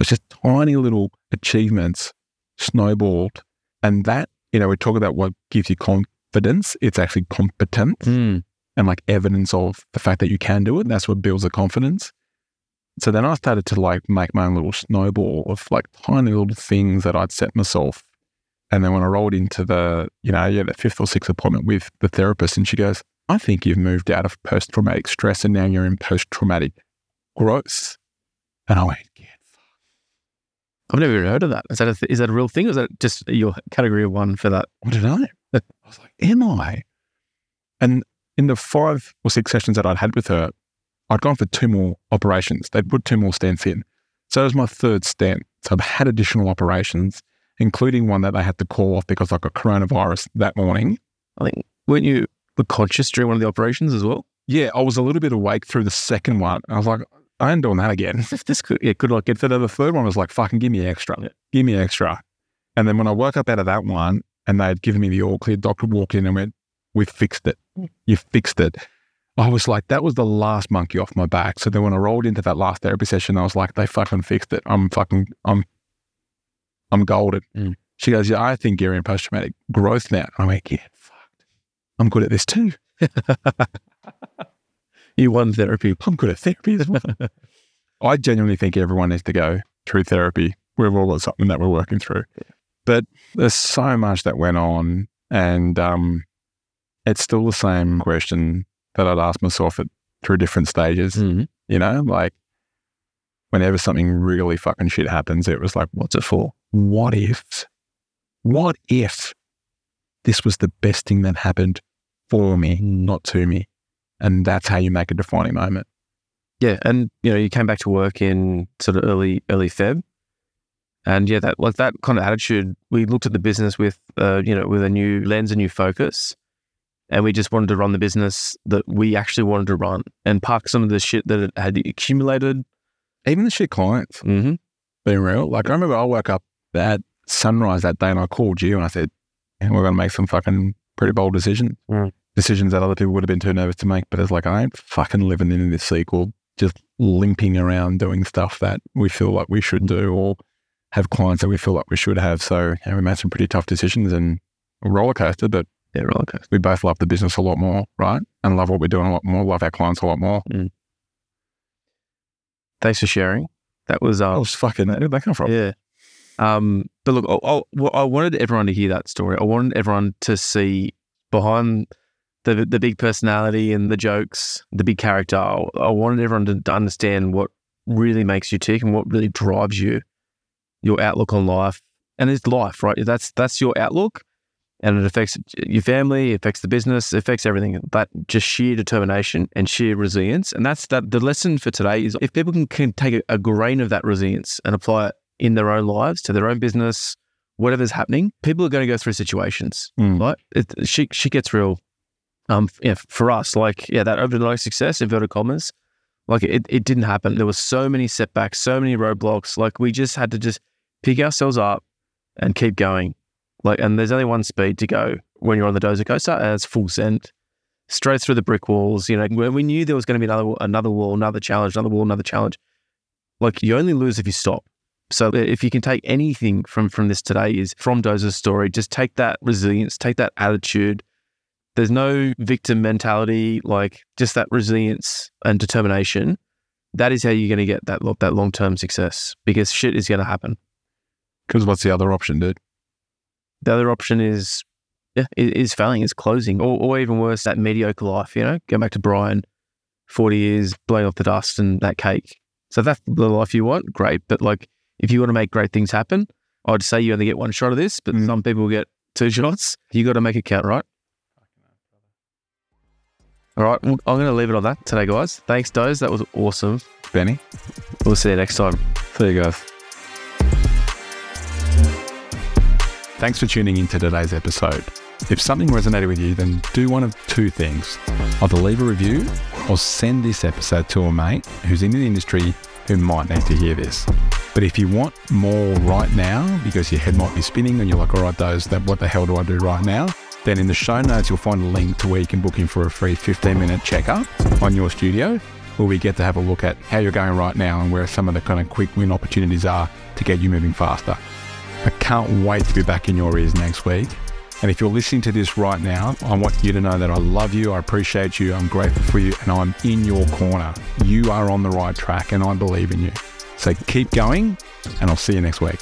[SPEAKER 1] it's just tiny little achievements snowballed. And that, you know, we talk about what gives you confidence. It's actually competence mm. and like evidence of the fact that you can do it. That's what builds the confidence. So then I started to like make my own little snowball of like tiny little things that I'd set myself and then when I rolled into the, you know, yeah, the fifth or sixth appointment with the therapist, and she goes, I think you've moved out of post traumatic stress and now you're in post traumatic growth. And I went, yeah,
[SPEAKER 2] I've never even heard of that. Is that a th- is that a real thing, or is that just your category of one for that?
[SPEAKER 1] I don't know. I was like, am I? And in the five or six sessions that I'd had with her, I'd gone for two more operations. They'd put two more stents in. So it was my third stent. So I've had additional operations, including one that they had to call off because I got coronavirus that morning.
[SPEAKER 2] I think weren't you were conscious during one of the operations as well?
[SPEAKER 1] Yeah, I was a little bit awake through the second one. I was like, I ain't doing that again.
[SPEAKER 2] this could yeah, could like get
[SPEAKER 1] So the third one was like, fucking give me extra.
[SPEAKER 2] Yeah.
[SPEAKER 1] Give me extra. And then when I woke up out of that one and they had given me the all clear, doctor walked in and went, we fixed it. Mm. You fixed it. I was like, that was the last monkey off my back. So then when I rolled into that last therapy session, I was like, they fucking fixed it. I'm fucking, I'm, I'm golden.
[SPEAKER 2] Mm.
[SPEAKER 1] She goes, yeah, I think you're in post traumatic growth now. I went, yeah, fucked. I'm good at this too.
[SPEAKER 2] you won therapy.
[SPEAKER 1] I'm good at therapy as well. I genuinely think everyone needs to go through therapy. We've all got something that we're working through. But there's so much that went on. And um, it's still the same question that I'd ask myself at through different stages.
[SPEAKER 2] Mhm.
[SPEAKER 1] You know, like whenever something really fucking shit happens, it was like, what's it for? What if? What if this was the best thing that happened for me, not to me? And that's how you make a defining moment.
[SPEAKER 2] Yeah, and you know, you came back to work in sort of early early Feb, and yeah, that like that kind of attitude. We looked at the business with uh, you know with a new lens, a new focus, and we just wanted to run the business that we actually wanted to run and park some of the shit that had accumulated.
[SPEAKER 1] Even the shit clients,
[SPEAKER 2] Mm-hmm.
[SPEAKER 1] being real. Like I remember I woke up at sunrise that day and I called you and I said, "Yeah, we're going to make some fucking pretty bold decisions.
[SPEAKER 2] Mm.
[SPEAKER 1] Decisions that other people would have been too nervous to make. But it's like, I ain't fucking living in this sequel, just limping around doing stuff that we feel like we should do or have clients that we feel like we should have. So yeah, we made some pretty tough decisions and roller coaster, but
[SPEAKER 2] Yeah, roller coaster.
[SPEAKER 1] we both love the business a lot more, right? And love what we're doing a lot more, love our clients a lot more.
[SPEAKER 2] Thanks for sharing. That was uh,
[SPEAKER 1] I was fucking, where did that come from?
[SPEAKER 2] Yeah. Um, but look, I, I, I wanted everyone to hear that story. I wanted everyone to see behind the the big personality and the jokes, the big character. I, I wanted everyone to, to understand what really makes you tick and what really drives you, your outlook on life, and it's life, right? That's that's your outlook, and it affects your family, it affects the business, it affects everything. That just sheer determination and sheer resilience, and that's that. The lesson for today is if people can, can take a, a grain of that resilience and apply it in their own lives to their own business, whatever's happening, people are going to go through situations.
[SPEAKER 1] Mm.
[SPEAKER 2] Right? It, she she gets real. Um, yeah, for us, like yeah, that overnight success inverted commas, like it, it didn't happen. There were so many setbacks, so many roadblocks. Like we just had to just pick ourselves up and keep going. Like, and there's only one speed to go when you're on the dozer coaster, and it's full send, straight through the brick walls. You know, when we knew there was going to be another another wall, another challenge, another wall, another challenge. Like you only lose if you stop. So uh, if you can take anything from from this today is from Doza's story, just take that resilience, take that attitude. There's no victim mentality, like just that resilience and determination. That is how you're going to get that that long term success because shit is going to happen.
[SPEAKER 1] Because what's the other option, dude?
[SPEAKER 2] The other option is, yeah, is failing, is closing, or, or even worse, that mediocre life. You know, go back to Brian, forty years blowing off the dust and that cake. So that's the life you want, great. But like, if you want to make great things happen, I'd say you only get one shot of this, but
[SPEAKER 1] Mm.
[SPEAKER 2] some people get two shots. You got to make it count, right? All right, well, I'm going to leave it on that today, guys. Thanks, Doze. That was awesome.
[SPEAKER 1] Benny?
[SPEAKER 2] We'll see you next time.
[SPEAKER 1] There you guys. Thanks for tuning in to today's episode. If something resonated with you, then do one of two things either leave a review or send this episode to a mate who's in the industry who might need to hear this. But if you want more right now, because your head might be spinning and you're like, all right, those, that what the hell do I do right now? Then in the show notes, you'll find a link to where you can book in for a free 15 minute checkup on your studio, where we get to have a look at how you're going right now and where some of the kind of quick win opportunities are to get you moving faster. I can't wait to be back in your ears next week. And if you're listening to this right now, I want you to know that I love you, I appreciate you, I'm grateful for you, and I'm in your corner. You are on the right track, and I believe in you. So keep going, and I'll see you next week.